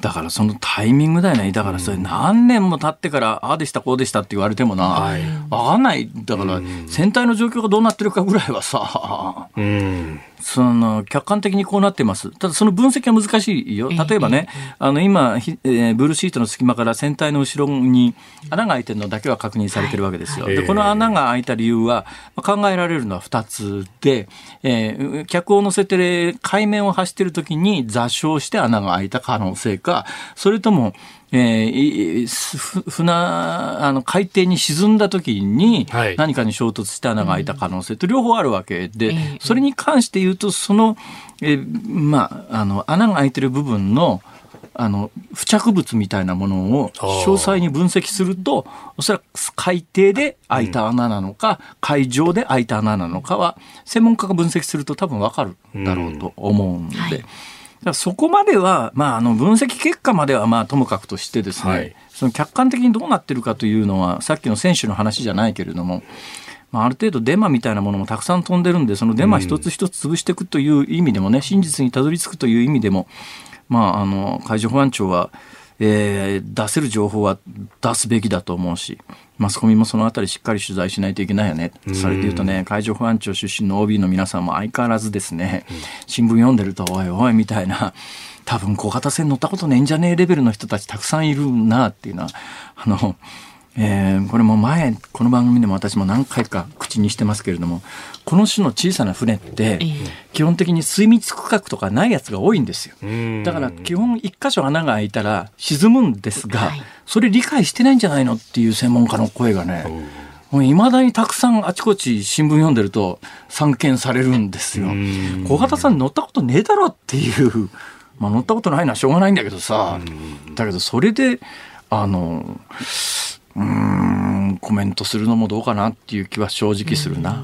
だからそのタイミングだよね。だからそれ何年も経ってから、ああでした、こうでしたって言われてもな、はい、わかんない。だから、船体の状況がどうなってるかぐらいはさ、うん、その客観的にこうなってます。ただその分析は難しいよ。例えばね、あの今、えー、ブルーシートの隙間から船体の後ろに穴が開いてるのだけは確認されてるわけですよ。で、この穴が開いた理由は、考えられるのは2つで、えー、客を乗せて海面を走ってる時に座礁して穴が開いた可能性か、それとも、えー、船、あの、海底に沈んだ時に、何かに衝突して穴が開いた可能性と両方あるわけで、それに関して言うと、その、えー、まあ、あの、穴が開いてる部分の、あの付着物みたいなものを詳細に分析するとおそらく海底で開いた穴なのか、うん、海上で開いた穴なのかは専門家が分析すると多分わかるだろうと思うんで。うん。はいそこまでは、まあ、あの分析結果まではまあともかくとしてですね、はい、その客観的にどうなってるかというのはさっきの選手の話じゃないけれども、まあ、ある程度デマみたいなものもたくさん飛んでるんでそのデマ一つ一つ潰していくという意味でもね、真実にたどり着くという意味でも、まあ、あの海上保安庁はえー、出せる情報は出すべきだと思うし、マスコミもそのあたりしっかり取材しないといけないよね。それで言うとね、海上保安庁出身の OB の皆さんも相変わらずですね、新聞読んでると、おいおいみたいな、多分小型船乗ったことねえんじゃねえレベルの人たちたくさんいるなっていうのは、あの、えー、これも前この番組でも私も何回か口にしてますけれどもこの種の小さな船って基本的に水密区画とかないやつが多いんですよ。だから基本一箇所穴が開いたら沈むんですがそれ理解してないんじゃないのっていう専門家の声がねいまだにたくさんあちこち新聞読んでると散見されるんですよ。小型さん乗ったことねえだろっていうまあ乗ったことないのはしょうがないんだけどさ。だけどそれであのうんコメントするのもどうかなっていう気は正直するな。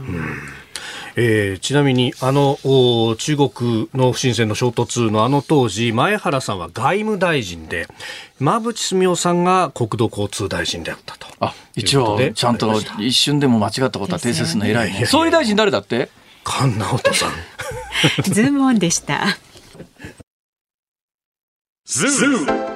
えー、ちなみにあの中国の不審船の衝突のあの当時前原さんは外務大臣で馬淵澄夫さんが国土交通大臣であったと。あ一応ちゃんと一瞬でも間違ったことは訂正するの偉いね。総理大臣誰だって？菅直人さん。ズームオンでした。ズーム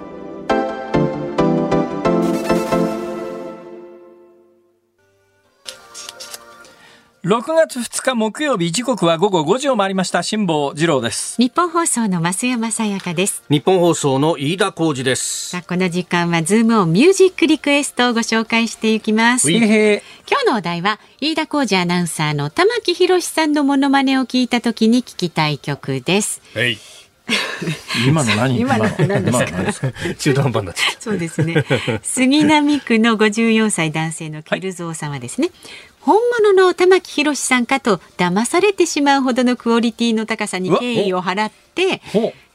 6月2日木曜日時刻は午後5時を回りました。辛坊治郎です。日本放送の増山さやかです。日本放送の飯田浩二です。さあこの時間はズームオンミュージックリクエストをご紹介していきます。今日のお題は飯田浩二アナウンサーの玉木宏さんのモノマネを聞いた時に聞きたい曲です。はい。今の何？今の何ですか？中途半端なそうですね。杉並区の54歳男性のケルゾーさんはですね、はい本物の玉木宏さんかと騙されてしまうほどのクオリティの高さに敬意を払って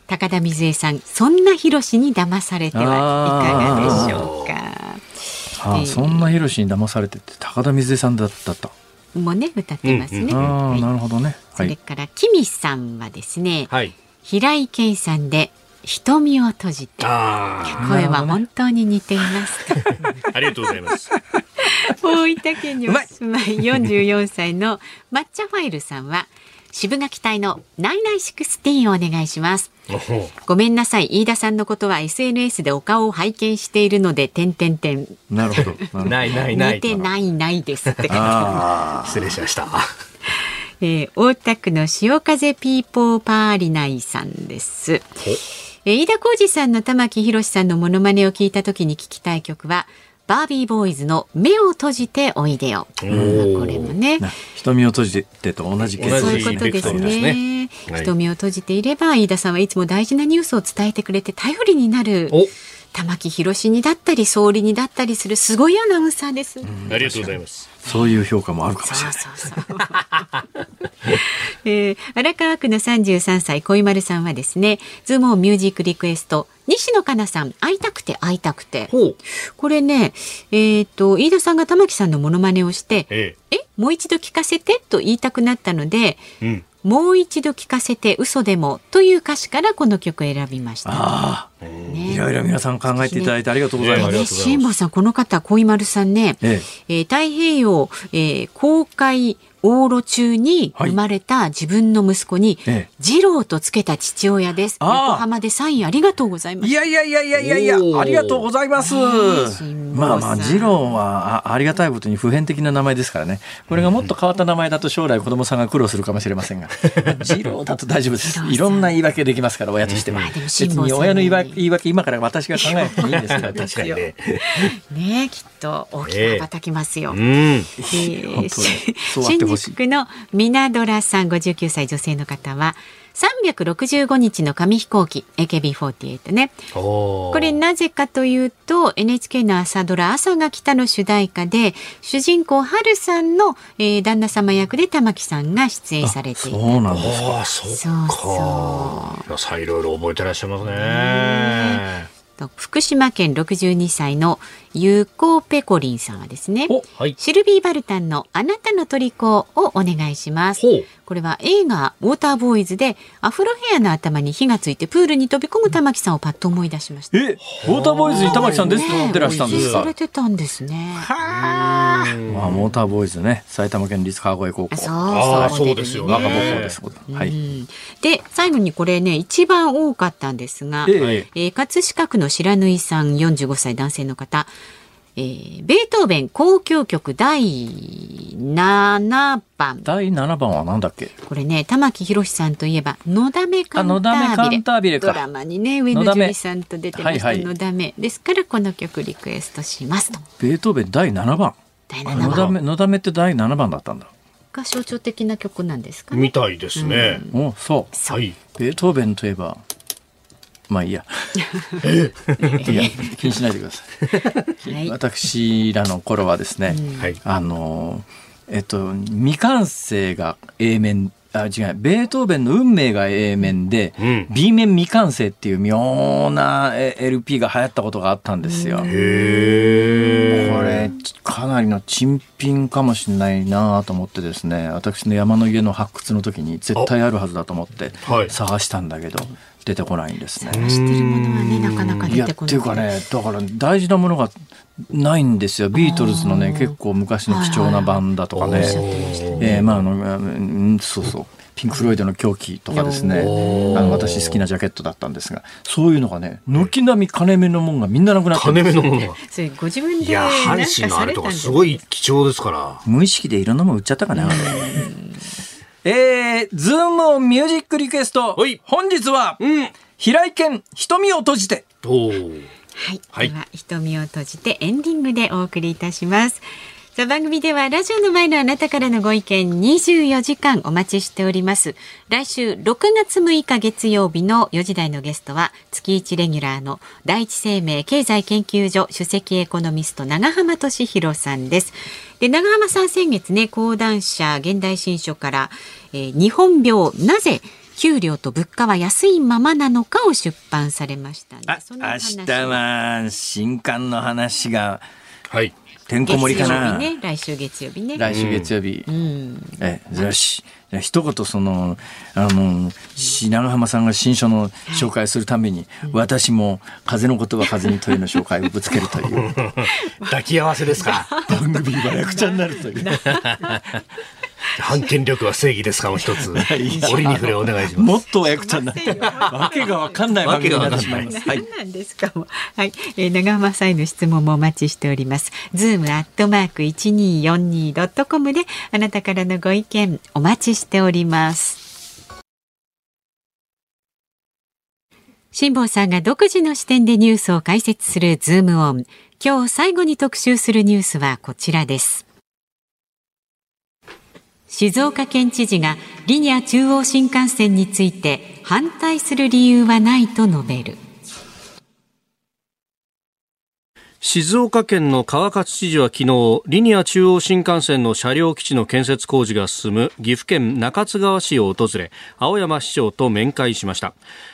高田水江さんそんな宏に騙されてはいかがでしょうか。ああそんな宏に騙されてて高田水江さんだったと。もね歌ってますね。うんうん、はい、なるほどね。それからキミさんはですね、はい、平井堅さんで瞳を閉じて声は本当に似ています。ありがとうございます。大分県にお住まい44歳の抹茶ファイルさんはシブがき隊のナイナイシックスティーンをお願いします。ごめんなさい、飯田さんのことは SNS でお顔を拝見しているので、点点点。なるほど。ないないない。似てないないですって失礼しました。えー、大田区の潮風ピーポーパーリナイさんです。えー、飯田浩二さんの玉木宏さんのモノマネを聞いた時に聞きたい曲は、バービーボーイズの目を閉じておいでよ。これもね。瞳を閉じてと同じそういうことですね。瞳を閉じていれば、飯田さんはいつも大事なニュースを伝えてくれて頼りになる。玉木宏にだったり総理にだったりするすごいアナウンサーです。ありがとうございます。そういう評価もあるかもしれない。そうそうそう えー、荒川区の33歳小井丸さんはですね、ズームミュージックリクエスト西野カナさん会いたくて会いたくてこれねえっ、ー、と飯田さんが玉木さんのモノマネをしてええもう一度聞かせてと言いたくなったので、うん、もう一度聞かせて嘘でもという歌詞からこの曲を選びました。ね、いろいろ皆さん考えていただいてありがとうございます。辛坊さんこの方小井丸さんね、ええ。えー、太平洋、えー、公開往路中に生まれた自分の息子に、次郎とつけた父親です。横浜でサインありがとうございます。いやいやいやいやいやいや、ありがとうございます。まあまあ、次郎はあありがたいことに普遍的な名前ですからね。これがもっと変わった名前だと将来子供さんが苦労するかもしれませんが、次郎だと大丈夫です。いろんな言い訳できますから、親としては。別に親の言い訳言い訳今から私が考えていいんですから、確かにね。ねきっと大きな羽ばたきますよ。えー、えー、新宿のミナドラさん59歳女性の方は365日の紙飛行機 AKB48 ね。これなぜかというと NHK の朝ドラ「朝が来た」の主題歌で主人公春さんの、えー、旦那様役で玉木さんが出演されていたそうなんですかそう。そうさいろいろ覚えてらっしゃいますね。福島県62歳のゆこペコリンさんはですね、はい、シルビー・バルタンのあなたの虜をお願いします。これは映画ウォーターボーイズでアフロヘアの頭に火がついてプールに飛び込む玉木さんをパッと思い出しました。えウォーターボーイズに玉木さんです、ね、出らしたんですか？されてたんですねはあ、まあ、ウォーターボーイズね。埼玉県立川越高校。そうそう。ですよ、ね、若母校です、はい、で最後にこれね一番多かったんですが、ええ。えー、葛飾区の白縫さん45歳男性の方えー、ベートーベン交響曲第7番。第7番は何だっけ？これね、玉木宏さんといえば、のだめカンタービレ。カンタービレドラマにね、上野樹里さんと出てました、のだめ。ですから、この曲リクエストしますと。ベートーベン第7番。第7番。のだめ、のだめって第7番だったんだ。が象徴的な曲なんですか、ね、みたいですね。うん、おそう。はい。ベートーベンといえば、まあいいや。いや気にしないでください。はい、私らの頃はですね、うん、あのえっと未完成が A 面あ違うベートーベンの運命が A 面で、うん、B 面未完成っていう妙な LP が流行ったことがあったんですよ。これかなりの珍品かもしれないなと思ってですね私の山の家の発掘の時に絶対あるはずだと思って探したんだけど。出てこないんですね。探してるものはねなかなか出てこない。っていうかねだから大事なものがないんですよ。ビートルズのね結構昔の貴重な版だとかね、えー、まああのそうそう。ピンク・フロイドの狂気とかですね。あの私好きなジャケットだったんですが。そういうのがね軒並み金目のもんがみんななくなって金目のものが。それご自分でいや阪神のあれとかすごい貴重ですから。無意識でいろんなもん売っちゃったかなえー、ズームオンミュージックリクエスト。本日は、うん、平井堅、瞳を閉じて。はい。はい、では、瞳を閉じてエンディングでお送りいたします。さあ番組ではラジオの前のあなたからのご意見24時間お待ちしております。来週6月6日月曜日の4時台のゲストは月1レギュラーの第一生命経済研究所首席エコノミスト長浜俊弘さんです。で長浜さん先月ね講談社現代新書から、えー、日本病なぜ給料と物価は安いままなのかを出版されましたあ明日は新刊の話がはいてんこ盛りかな。ね、来週月曜日ね。来週月曜日。うん、え、よし。一言その、あの、品浜さんが新書の紹介するために、はい、私も風の言葉風に問いの紹介をぶつけるという。抱き合わせですか。番組が役者になるという。反権力は正義ですかも一つ。折に触れお願いします。もっと役者になって、わけがわかんない番組になってしまいます。はい。なんですかはい。えー、長浜さんへの質問もお待ちしております。ズームアットマーク一二四二ドットコムであなたからのご意見お待ちしております。辛坊さんが独自の視点でニュースを解説するズームオン。今日最後に特集するニュースはこちらです。静岡県知事がリニア中央新幹線について反対する理由はないと述べる。静岡県の川勝知事は昨日リニア中央新幹線の車両基地の建設工事が進む岐阜県中津川市を訪れ青山市長と面会しました。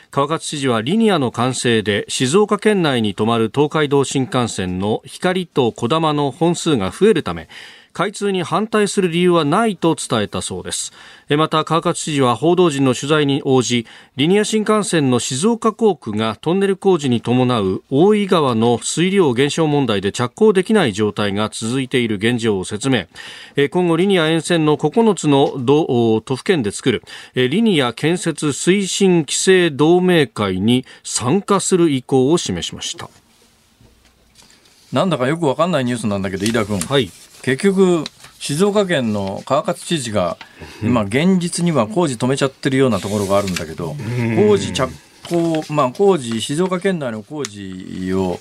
川勝知事はリニアの完成で静岡県内に止まる東海道新幹線の光と小玉の本数が増えるため開通に反対する理由はないと伝えたそうです。また川勝知事は報道陣の取材に応じリニア新幹線の静岡工区がトンネル工事に伴う大井川の水量減少問題で着工できない状態が続いている現状を説明。今後リニア沿線の9つの都府県で作る。リニア建設推進規制同盟会に参加する意向を示しました。なんだかよくわかんないニュースなんだけど飯田君、はい、結局静岡県の川勝知事が今現実には工事止めちゃってるようなところがあるんだけど工事着工まあ工事静岡県内の工事を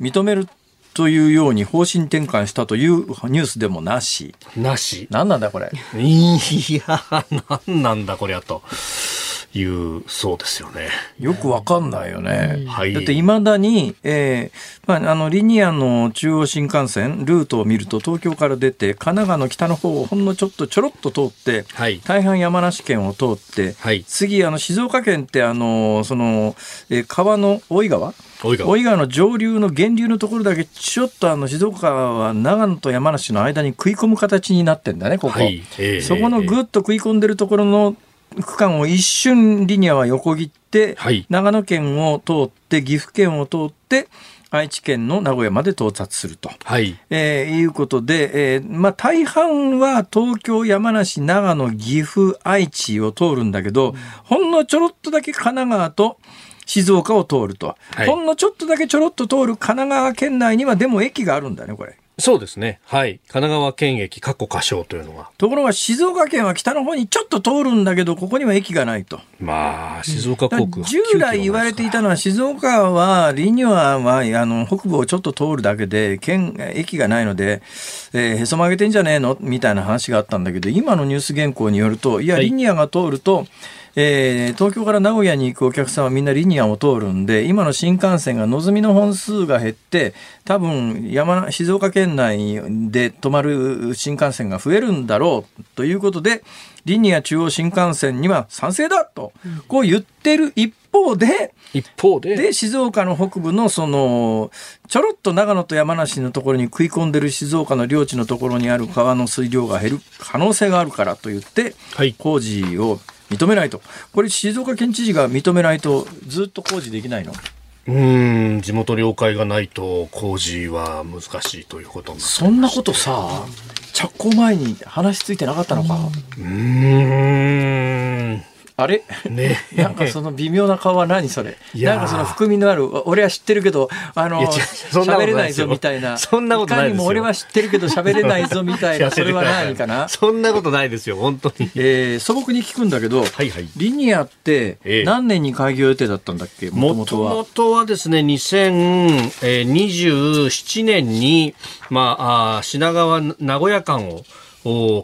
認めるというように方針転換したというニュースでもなし。なし。何なんだこれ。いや、何なんだこりゃと。いうそうですよね。よくわかんないよね。はい、だっていまだに、えーまあ、あのリニアの中央新幹線ルートを見ると東京から出て神奈川の北の方をほんのちょっとちょろっと通って、はい、大半山梨県を通って、はい、次あの静岡県ってあのその、えー、川の大井川？大井川。の上流の源流のところだけちょっとあの静岡は長野と山梨の間に食い込む形になってんだねここ、はい。えー、そこのぐっと食い込んでるところの区間を一瞬リニアは横切って、はい、長野県を通って岐阜県を通って愛知県の名古屋まで到達すると、はい。えー、いうことで、えーまあ、大半は東京、山梨、長野、岐阜、愛知を通るんだけど、うん、ほんのちょろっとだけ神奈川と静岡を通ると、はい、ほんのちょっとだけちょろっと通る神奈川県内にはでも駅があるんだね、これ。そうですね。はい。神奈川県駅、過去過小というのは。ところが静岡県は北の方にちょっと通るんだけど、ここには駅がないと。まあ、静岡航空、従来言われていたのは、静岡は、リニュアは、あの、北部をちょっと通るだけで、県、駅がないので、えー、へそ曲げてんじゃねえの？みたいな話があったんだけど、今のニュース原稿によると、いや、リニアが通ると、はいえー、東京から名古屋に行くお客さんはみんなリニアを通るんで、今の新幹線がのぞみの本数が減って、多分山、静岡県内で止まる新幹線が増えるんだろうということで、リニア中央新幹線には賛成だと、こう言ってる一方で、一方で？で静岡の北部のそのちょろっと長野と山梨のところに食い込んでる静岡の領地のところにある川の水量が減る可能性があるからと言って、はい、工事を認めないと。これ静岡県知事が認めないとずっと工事できないの？うん地元了解がないと工事は難しいということそんなことさ着工前に話しついてなかったのか。うんあれ？ね。なんかその微妙な顔は何それ？なんかその含みのある俺は知ってるけどあの喋れないぞみたいな。そんなことないにも俺は知ってるけど喋れないぞみたいな。それは何かな？そんなことない。ですよ本当に、えー、素朴に聞くんだけど、はいはい、リニアって何年に開業予定だったんだっけ？もともとはですね2027年に、まあ、あ品川名古屋間をを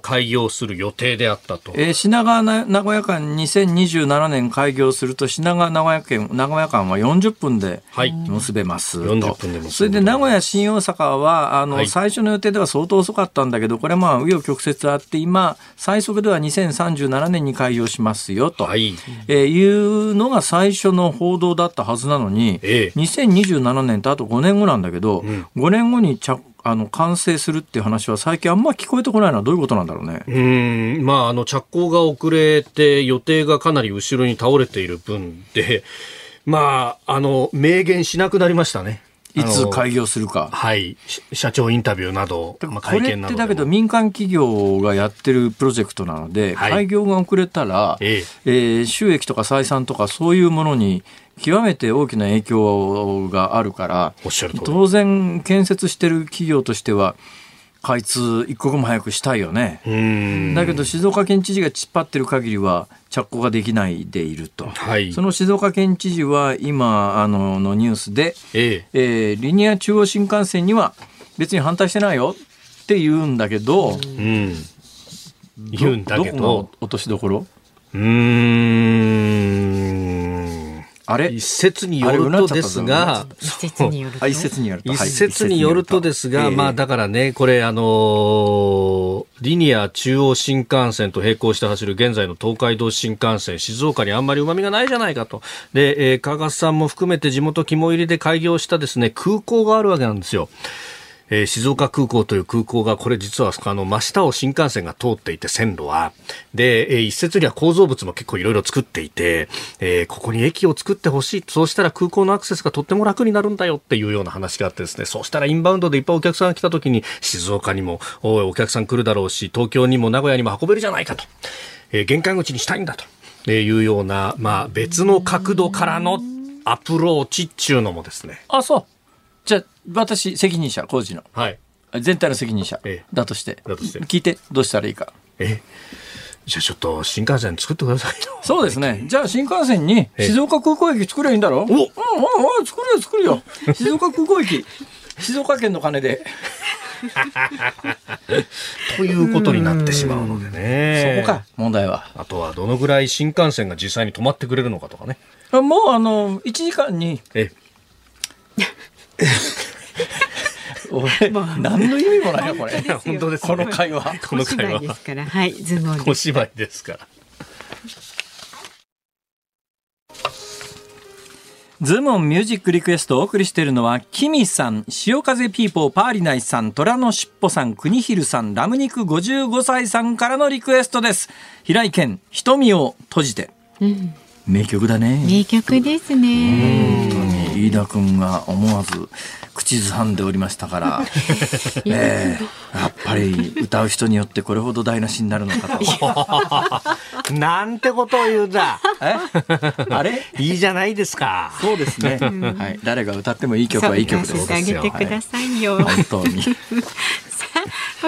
開業する予定であったと、えー、品川名古屋間2027年開業すると品川名古屋県名古屋間は40分で結べますと、はい、40分でそれで名古屋新大阪はあの、はい、最初の予定では相当遅かったんだけどこれまあ紆余曲折あって今最速では2037年に開業しますよと、はい、えー、いうのが最初の報道だったはずなのに、ええ、2027年とあと5年後なんだけど、うん、5年後に着あの完成するっていう話は最近あんま聞こえてこないのはどういうことなんだろうね。うん、まああの着工が遅れて予定がかなり後ろに倒れている分で、まああの明言しなくなりましたね。いつ開業するか。はい。社長インタビューなど、まあ、会見などこれってだけど民間企業がやってるプロジェクトなので、はい、開業が遅れたら、えええー、収益とか採算とかそういうものに極めて大きな影響があるから当然建設してる企業としては開通一刻も早くしたいよね。だけど静岡県知事が突っ張ってる限りは着工ができないでいると、はい、その静岡県知事は今あののニュースで、ええ。えー、リニア中央新幹線には別に反対してないよって言うんだけど、うん、言うんだけど。落としどころ？うんあれ？一説によるとですが、一説によると、一説によると、一説によるとですが、まあだからね、これあのリニア中央新幹線と並行して走る現在の東海道新幹線、静岡にあんまり旨味がないじゃないかと。で、えー、川勝さんも含めて地元肝入りで開業したですね、空港があるわけなんですよ。えー、静岡空港という空港がこれ実はあの真下を新幹線が通っていて線路は。で、えー、一説には構造物も結構いろいろ作っていて、えー、ここに駅を作ってほしい。そうしたら空港のアクセスがとっても楽になるんだよっていうような話があってですね。そうしたらインバウンドでいっぱいお客さんが来た時に静岡にもお客さん来るだろうし東京にも名古屋にも運べるじゃないかと、えー、玄関口にしたいんだと。えいうような、まあ、別の角度からのアプローチっちゅうのもですね。あそう。じゃあ私責任者工事の、はい、全体の責任者だとして,、だとして聞いてどうしたらいいか。えじゃあちょっと新幹線作ってくださいよ。そうですね。じゃあ新幹線に静岡空港駅作ればいいんだろおうんうんうん作るよ作るよ。静岡空港駅。静岡県の金で。ということになってしまうのでね。そこか、問題は。あとはどのぐらい新幹線が実際に止まってくれるのかとかね。もうあの、1時間に。え 俺、何の意味もないよこれ。本当です、ね、この会話。この会話。ですから、はい、ズボン。小芝居ですから。ズモンミュージックリクエストをお送りしているのは、キミさん、潮風ピーポーパーリナイさん、虎のしっぽさん、国広さん、ラム肉55歳さんからのリクエストです。平井堅、瞳を閉じて。うん、名曲だね。名曲ですね。本当に、飯田君が思わず口ずさんでおりましたから、えー、やっぱり歌う人によってこれほど台無しになるのかと。なんてことを言うんだ。え？あれ？いいじゃないですか。そうですね。はい。誰が歌ってもいい曲はいい曲です。あげてくださいよ。本当に。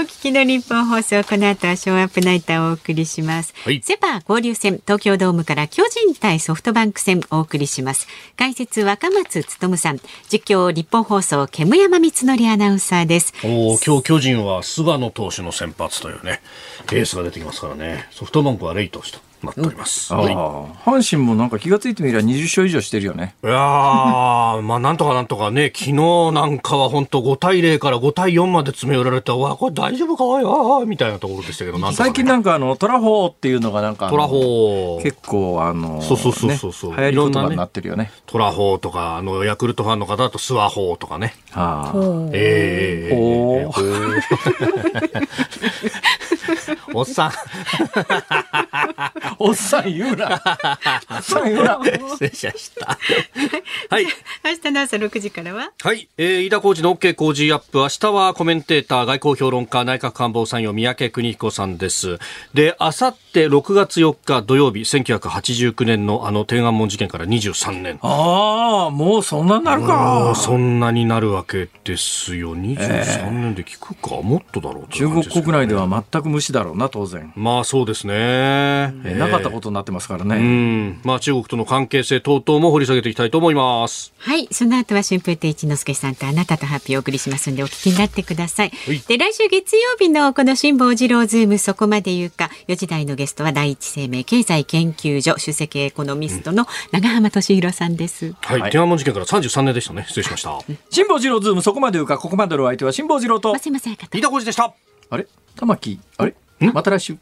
お聞きの日本放送この後はショーアップナイターをお送りします、はい、セパ交流戦東京ドームから巨人対ソフトバンク戦お送りします。解説若松努さん。実況日本放送煙山光則アナウンサーです。お今日巨人は菅野投手の先発というねエースが出てきますからね。ソフトバンクはレイ投手となっております。はい、阪神もなんか気が付いてみれば20勝以上してるよね。いや まあなんとかなんとかね、昨日なんかは本当5対0から5対4まで詰め寄られて、わ、これ大丈夫か？わいわみたいなところでしたけど、ね、最近なんかあの、トラホーっていうのがなんか、トラホー。結構あの、そうそうそうそうそう、ね、流行り言葉になってるよね。トラホーとか、あの、ヤクルトファンの方だとスワホーとかね。はあ。ええー。おっさん。おっさん言うな。おっさん言うな。失礼しました。はい。明日の朝6時からは？はい。えー、飯田浩二の OK 工事アップ。明日はコメンテーター、外交評論家、内閣官房参与、三宅邦彦さんです。で、あさって6月4日土曜日、1989年のあの天安門事件から23年。ああ、もうそんなになるか。そんなになるわけですよ。23年で聞くか、えー、もっとだろう、ね、中国国内では全く無視だろうな、当然。まあそうですね。えー、なかったことになってますからね。うん。まあ中国との関係性等々も掘り下げていきたいと思います。はい。その後は春風亭一之輔さんとあなたとハッピーお送りしますんでお聞きになってください。はい、で、来週月曜日のこの辛坊治郎ズームそこまで言うか、4時台のゲストは第一生命経済研究所首席エコノミストの永濱利廣さんです。はい。天安門事件から33年でしたね。失礼しました。辛坊治郎ズームそこまで言うか、ここまでの相手は辛坊治郎と。すいません。飯田浩司でした。あれ？玉木？あれ？また来週。